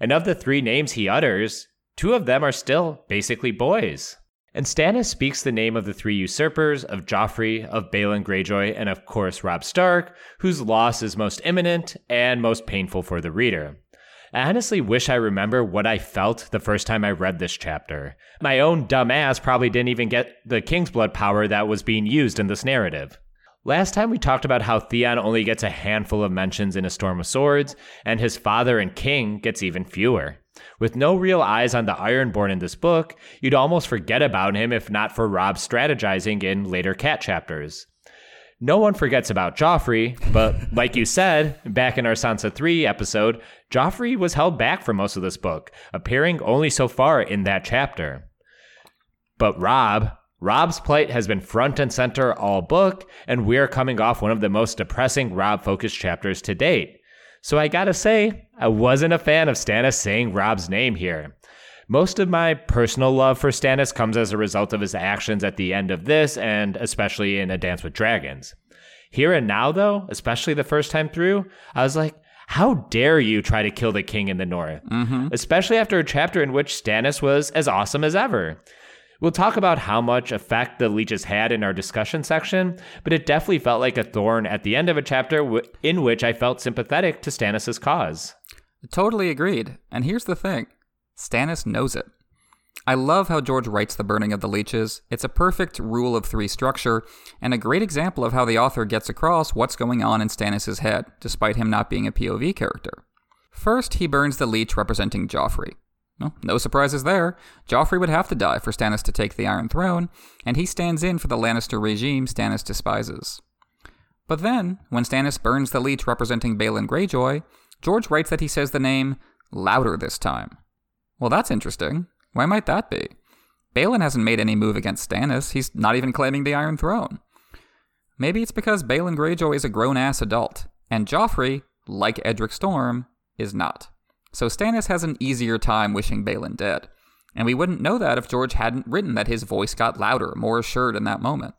And of the three names he utters, two of them are still basically boys. And Stannis speaks the name of the three usurpers, of Joffrey, of Balon Greyjoy, and of course Robb Stark, whose loss is most imminent and most painful for the reader. I honestly wish I remember what I felt the first time I read this chapter. My own dumb ass probably didn't even get the King's Blood power that was being used in this narrative. Last time we talked about how Theon only gets a handful of mentions in A Storm of Swords, and his father and king gets even fewer. With no real eyes on the Ironborn in this book, you'd almost forget about him if not for Robb strategizing in later cat chapters. No one forgets about Joffrey, but like you said back in our Sansa 3 episode, Joffrey was held back for most of this book, appearing only so far in that chapter. But Robb, Robb's plight has been front and center all book, and we're coming off one of the most depressing Robb focused chapters to date. So I gotta say, I wasn't a fan of Stannis saying Robb's name here. Most of my personal love for Stannis comes as a result of his actions at the end of this, and especially in A Dance with Dragons. Here and now, though, especially the first time through, I was like, how dare you try to kill the king in the north? Mm-hmm. Especially after a chapter in which Stannis was as awesome as ever. We'll talk about how much effect the leeches had in our discussion section, but it definitely felt like a thorn at the end of a chapter w- in which I felt sympathetic to Stannis' cause. Totally agreed. And here's the thing Stannis knows it. I love how George writes the burning of the leeches. It's a perfect rule of three structure, and a great example of how the author gets across what's going on in Stannis' head, despite him not being a POV character. First, he burns the leech representing Joffrey. Well, no surprises there. Joffrey would have to die for Stannis to take the Iron Throne, and he stands in for the Lannister regime Stannis despises. But then, when Stannis burns the leech representing Balon Greyjoy, George writes that he says the name louder this time. Well, that's interesting. Why might that be? Balon hasn't made any move against Stannis. He's not even claiming the Iron Throne. Maybe it's because Balon Greyjoy is a grown ass adult, and Joffrey, like Edric Storm, is not. So Stannis has an easier time wishing Balon dead. And we wouldn't know that if George hadn't written that his voice got louder, more assured in that moment.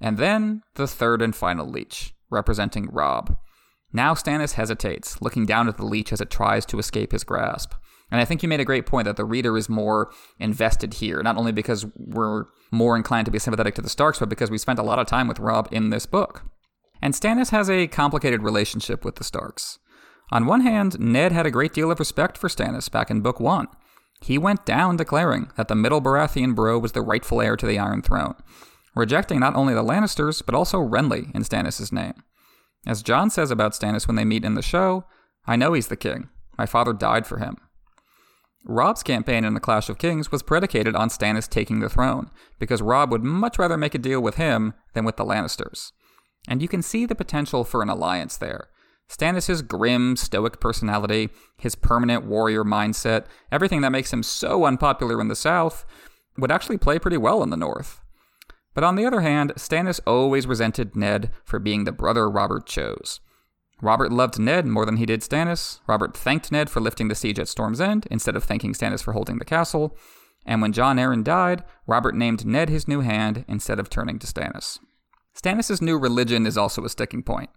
And then the third and final leech, representing Robb. Now Stannis hesitates, looking down at the leech as it tries to escape his grasp. And I think you made a great point that the reader is more invested here, not only because we're more inclined to be sympathetic to the Starks, but because we spent a lot of time with Robb in this book. And Stannis has a complicated relationship with the Starks. On one hand, Ned had a great deal of respect for Stannis back in Book 1. He went down declaring that the Middle Baratheon bro was the rightful heir to the Iron Throne, rejecting not only the Lannisters, but also Renly in Stannis' name. As Jon says about Stannis when they meet in the show, I know he's the king. My father died for him. Robb's campaign in the Clash of Kings was predicated on Stannis taking the throne, because Robb would much rather make a deal with him than with the Lannisters. And you can see the potential for an alliance there. Stannis' grim, stoic personality, his permanent warrior mindset, everything that makes him so unpopular in the South, would actually play pretty well in the North. But on the other hand, Stannis always resented Ned for being the brother Robert chose. Robert loved Ned more than he did Stannis. Robert thanked Ned for lifting the siege at Storm's End instead of thanking Stannis for holding the castle. And when Jon Arryn died, Robert named Ned his new hand instead of turning to Stannis. Stannis' new religion is also a sticking point.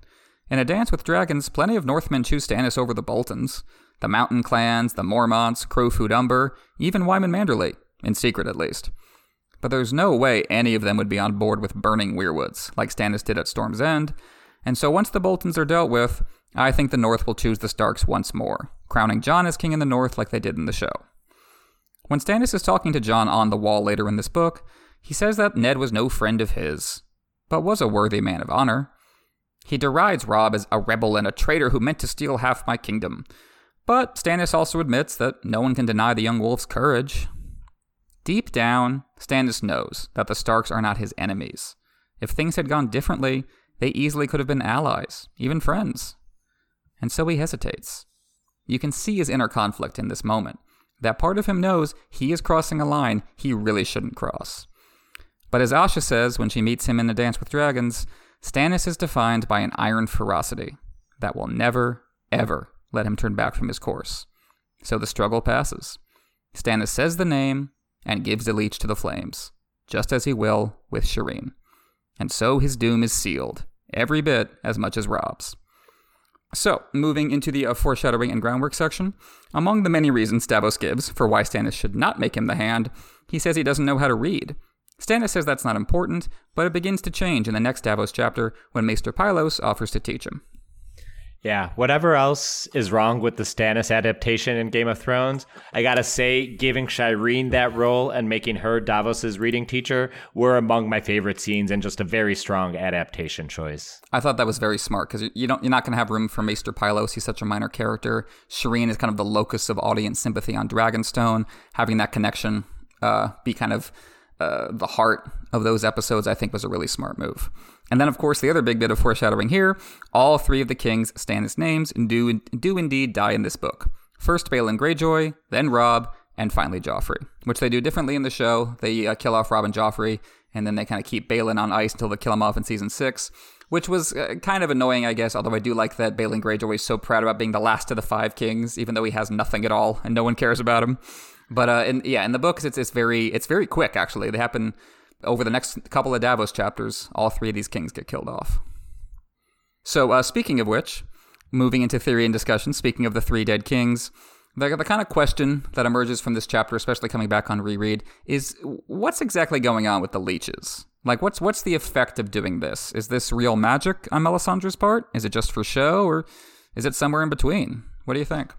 In A Dance with Dragons, plenty of Northmen choose Stannis over the Boltons, the Mountain Clans, the Mormonts, Crowfoot Umber, even Wyman Manderley, in secret at least. But there's no way any of them would be on board with burning Weirwoods, like Stannis did at Storm's End, and so once the Boltons are dealt with, I think the North will choose the Starks once more, crowning Jon as king in the North like they did in the show. When Stannis is talking to Jon on the wall later in this book, he says that Ned was no friend of his, but was a worthy man of honor. He derides Robb as a rebel and a traitor who meant to steal half my kingdom. But Stannis also admits that no one can deny the young wolf's courage. Deep down, Stannis knows that the Starks are not his enemies. If things had gone differently, they easily could have been allies, even friends. And so he hesitates. You can see his inner conflict in this moment. That part of him knows he is crossing a line he really shouldn't cross. But as Asha says when she meets him in the Dance with Dragons, Stannis is defined by an iron ferocity that will never, ever let him turn back from his course. So the struggle passes. Stannis says the name and gives the leech to the flames, just as he will with Shireen. And so his doom is sealed, every bit as much as Robb's. So, moving into the uh, foreshadowing and groundwork section, among the many reasons Davos gives for why Stannis should not make him the hand, he says he doesn't know how to read. Stannis says that's not important, but it begins to change in the next Davos chapter when Maester Pylos offers to teach him. Yeah, whatever else is wrong with the Stannis adaptation in Game of Thrones, I gotta say, giving Shireen that role and making her Davos's reading teacher were among my favorite scenes and just a very strong adaptation choice. I thought that was very smart because you don't you're not to have room for Maester Pylos. He's such a minor character. Shireen is kind of the locus of audience sympathy on Dragonstone. Having that connection uh, be kind of uh, the heart of those episodes, I think, was a really smart move. And then, of course, the other big bit of foreshadowing here all three of the kings, Stannis' names, do, do indeed die in this book. First Balon Greyjoy, then Robb, and finally Joffrey, which they do differently in the show. They uh, kill off Robb and Joffrey, and then they kind of keep Balon on ice until they kill him off in season six, which was uh, kind of annoying, I guess. Although I do like that Balon Greyjoy is so proud about being the last of the five kings, even though he has nothing at all and no one cares about him. But uh, in, yeah, in the books, it's it's very it's very quick. Actually, they happen over the next couple of Davos chapters, all three of these kings get killed off. So, uh, speaking of which, moving into theory and discussion, speaking of the three dead kings, the, the kind of question that emerges from this chapter, especially coming back on reread, is what's exactly going on with the leeches? Like, what's what's the effect of doing this? Is this real magic on Melisandre's part? Is it just for show, or is it somewhere in between? What do you think?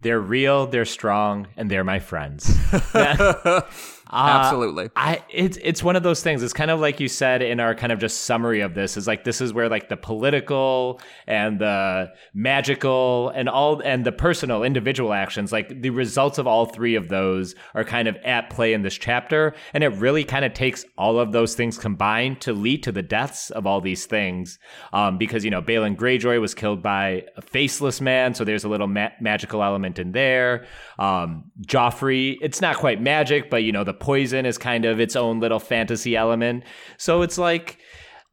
They're real, they're strong, and they're my friends. Uh, Absolutely. I it's it's one of those things. It's kind of like you said in our kind of just summary of this is like this is where like the political and the magical and all and the personal individual actions like the results of all three of those are kind of at play in this chapter and it really kind of takes all of those things combined to lead to the deaths of all these things um, because you know Balon Greyjoy was killed by a faceless man so there's a little ma- magical element in there um, Joffrey it's not quite magic but you know the poison is kind of its own little fantasy element. So it's like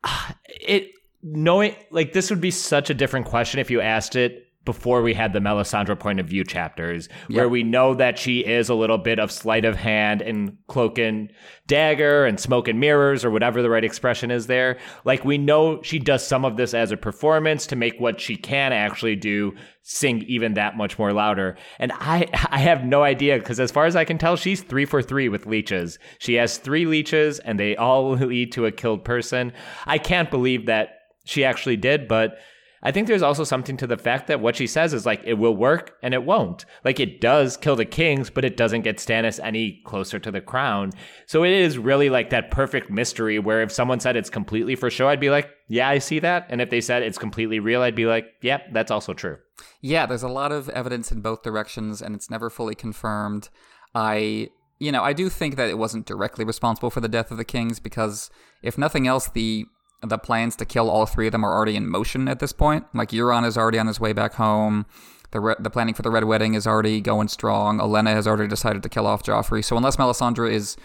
ah, it knowing like this would be such a different question if you asked it before we had the Melisandre point of view chapters, yep. where we know that she is a little bit of sleight of hand and cloak and dagger and smoke and mirrors or whatever the right expression is there. Like we know she does some of this as a performance to make what she can actually do sing even that much more louder. And I I have no idea because as far as I can tell, she's three for three with leeches. She has three leeches and they all lead to a killed person. I can't believe that she actually did, but I think there's also something to the fact that what she says is like it will work and it won't. Like it does kill the kings, but it doesn't get Stannis any closer to the crown. So it is really like that perfect mystery where if someone said it's completely for show, I'd be like, yeah, I see that. And if they said it's completely real, I'd be like, yep, yeah, that's also true. Yeah, there's a lot of evidence in both directions and it's never fully confirmed. I you know, I do think that it wasn't directly responsible for the death of the kings because, if nothing else, the the plans to kill all three of them are already in motion at this point. Like Euron is already on his way back home. The re- the planning for the Red Wedding is already going strong. Olenna has already decided to kill off Joffrey. So unless Melisandre is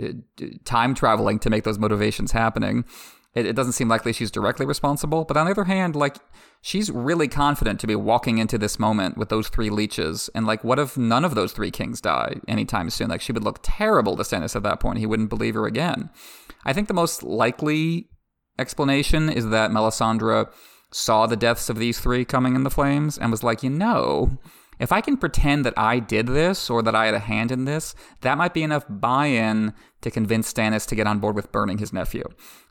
uh, time traveling to make those motivations happening, it, it doesn't seem likely she's directly responsible. But on the other hand, like she's really confident to be walking into this moment with those three leeches. And like, what if none of those three kings die anytime soon? Like she would look terrible to Stannis at that point. He wouldn't believe her again. I think the most likely explanation is that Melisandre saw the deaths of these three coming in the flames and was like, you know, if I can pretend that I did this or that I had a hand in this, that might be enough buy in to convince Stannis to get on board with burning his nephew.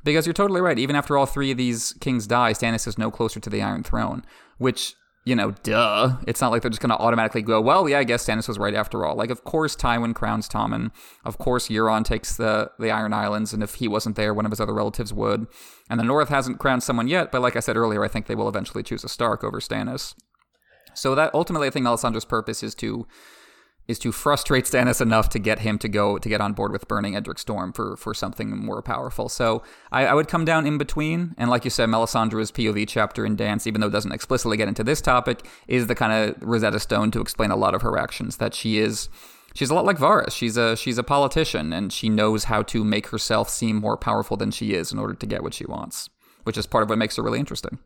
Because you're totally right. Even after all three of these kings die, Stannis is no closer to the Iron Throne, which you know, duh. It's not like they're just going to automatically go, well, yeah, I guess Stannis was right after all. Like, of course, Tywin crowns Tommen. Of course, Euron takes the, the Iron Islands, and if he wasn't there, one of his other relatives would. And the North hasn't crowned someone yet, but like I said earlier, I think they will eventually choose a Stark over Stannis. So that ultimately, I think Melisandre's purpose is to is to frustrate Stannis enough to get him to go to get on board with burning Edric Storm for for something more powerful. So I, I, would come down in between, and like you said, Melisandre's POV chapter in Dance, even though it doesn't explicitly get into this topic, is the kind of Rosetta Stone to explain a lot of her actions. That she is. She's a lot like Varys. She's a she's a politician, and she knows how to make herself seem more powerful than she is in order to get what she wants, which is part of what makes her really interesting.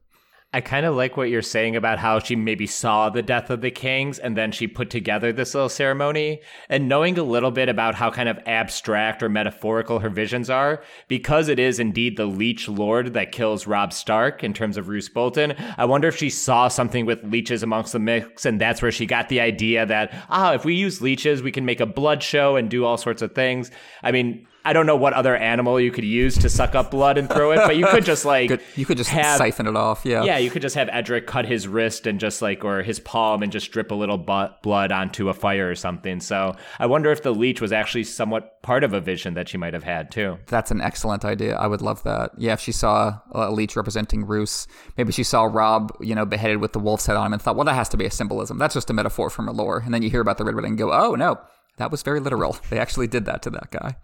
I kind of like what you're saying about how she maybe saw the death of the kings and then she put together this little ceremony. And knowing a little bit about how kind of abstract or metaphorical her visions are, because it is indeed the Leech Lord that kills Robb Stark in terms of Roose Bolton, I wonder if she saw something with leeches amongst the mix and that's where she got the idea that, ah, if we use leeches, we can make a blood show and do all sorts of things. I mean, I don't know what other animal you could use to suck up blood and throw it, but you could just like Could- you could just have, siphon it off. Yeah. yeah, you could just have Edric cut his wrist and just like, or his palm and just drip a little blood onto a fire or something. So I wonder if the leech was actually somewhat part of a vision that she might have had too. That's an excellent idea. I would love that. Yeah, if she saw a leech representing Roose, maybe she saw Robb, you know, beheaded with the wolf's head on him and thought, well, that has to be a symbolism. That's just a metaphor from a lore. And then you hear about the Red Wedding and go, oh, no, that was very literal. They actually did that to that guy.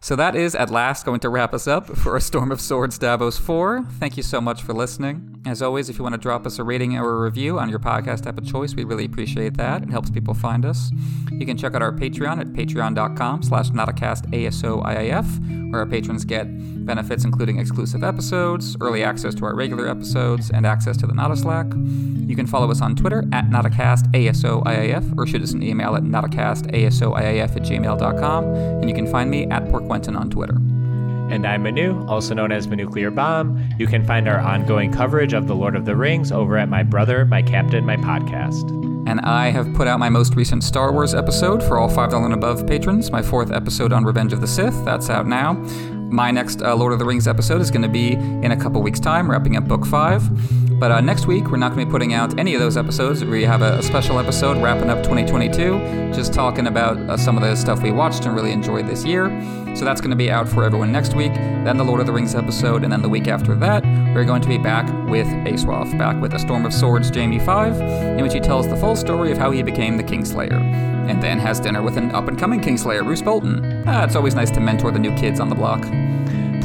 So that is at last going to wrap us up for a Storm of Swords Davos 4. Thank you so much for listening. As always, if you want to drop us a rating or a review on your podcast app of choice, we really appreciate that. It helps people find us. You can check out our Patreon at patreon.com slash notacastASOIAF, where our patrons get benefits including exclusive episodes, early access to our regular episodes, and access to the Nota Slack. You can follow us on Twitter at notacastASOIAF or shoot us an email at notacastASOIAF at gmail.com. And you can find me at poorquentyn on Twitter. And I'm Manu, also known as Manuclear Bomb. You can find our ongoing coverage of The Lord of the Rings over at My Brother, My Captain, My Podcast. And I have put out my most recent Star Wars episode for all $5 and above patrons, my fourth episode on Revenge of the Sith. That's out now. My next uh, Lord of the Rings episode is going to be in a couple weeks' time, wrapping up book five. But uh, next week, we're not going to be putting out any of those episodes. We have a, a special episode wrapping up 2022, just talking about uh, some of the stuff we watched and really enjoyed this year. So that's going to be out for everyone next week. Then the Lord of the Rings episode, and then the week after that, we're going to be back with ASOIAF, back with A Storm of Swords, Jaime 5, in which he tells the full story of how he became the Kingslayer. And then has dinner with an up and coming Kingslayer, Roose Bolton. Ah, it's always nice to mentor the new kids on the block.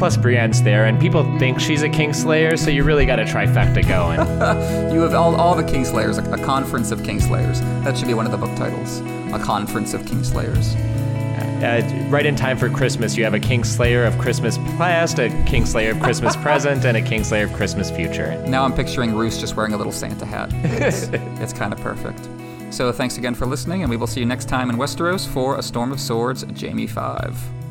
Plus, Brienne's there, and people think she's a Kingslayer, so you really got a trifecta going. You have all, all the Kingslayers, a, a conference of Kingslayers. That should be one of the book titles. A conference of Kingslayers. uh, right in time for Christmas, you have a Kingslayer of Christmas past, a Kingslayer of Christmas present, and a Kingslayer of Christmas future. Now I'm picturing Roose just wearing a little Santa hat. It's, it's kind of perfect. So thanks again for listening, and we will see you next time in Westeros for A Storm of Swords, Jaime 5.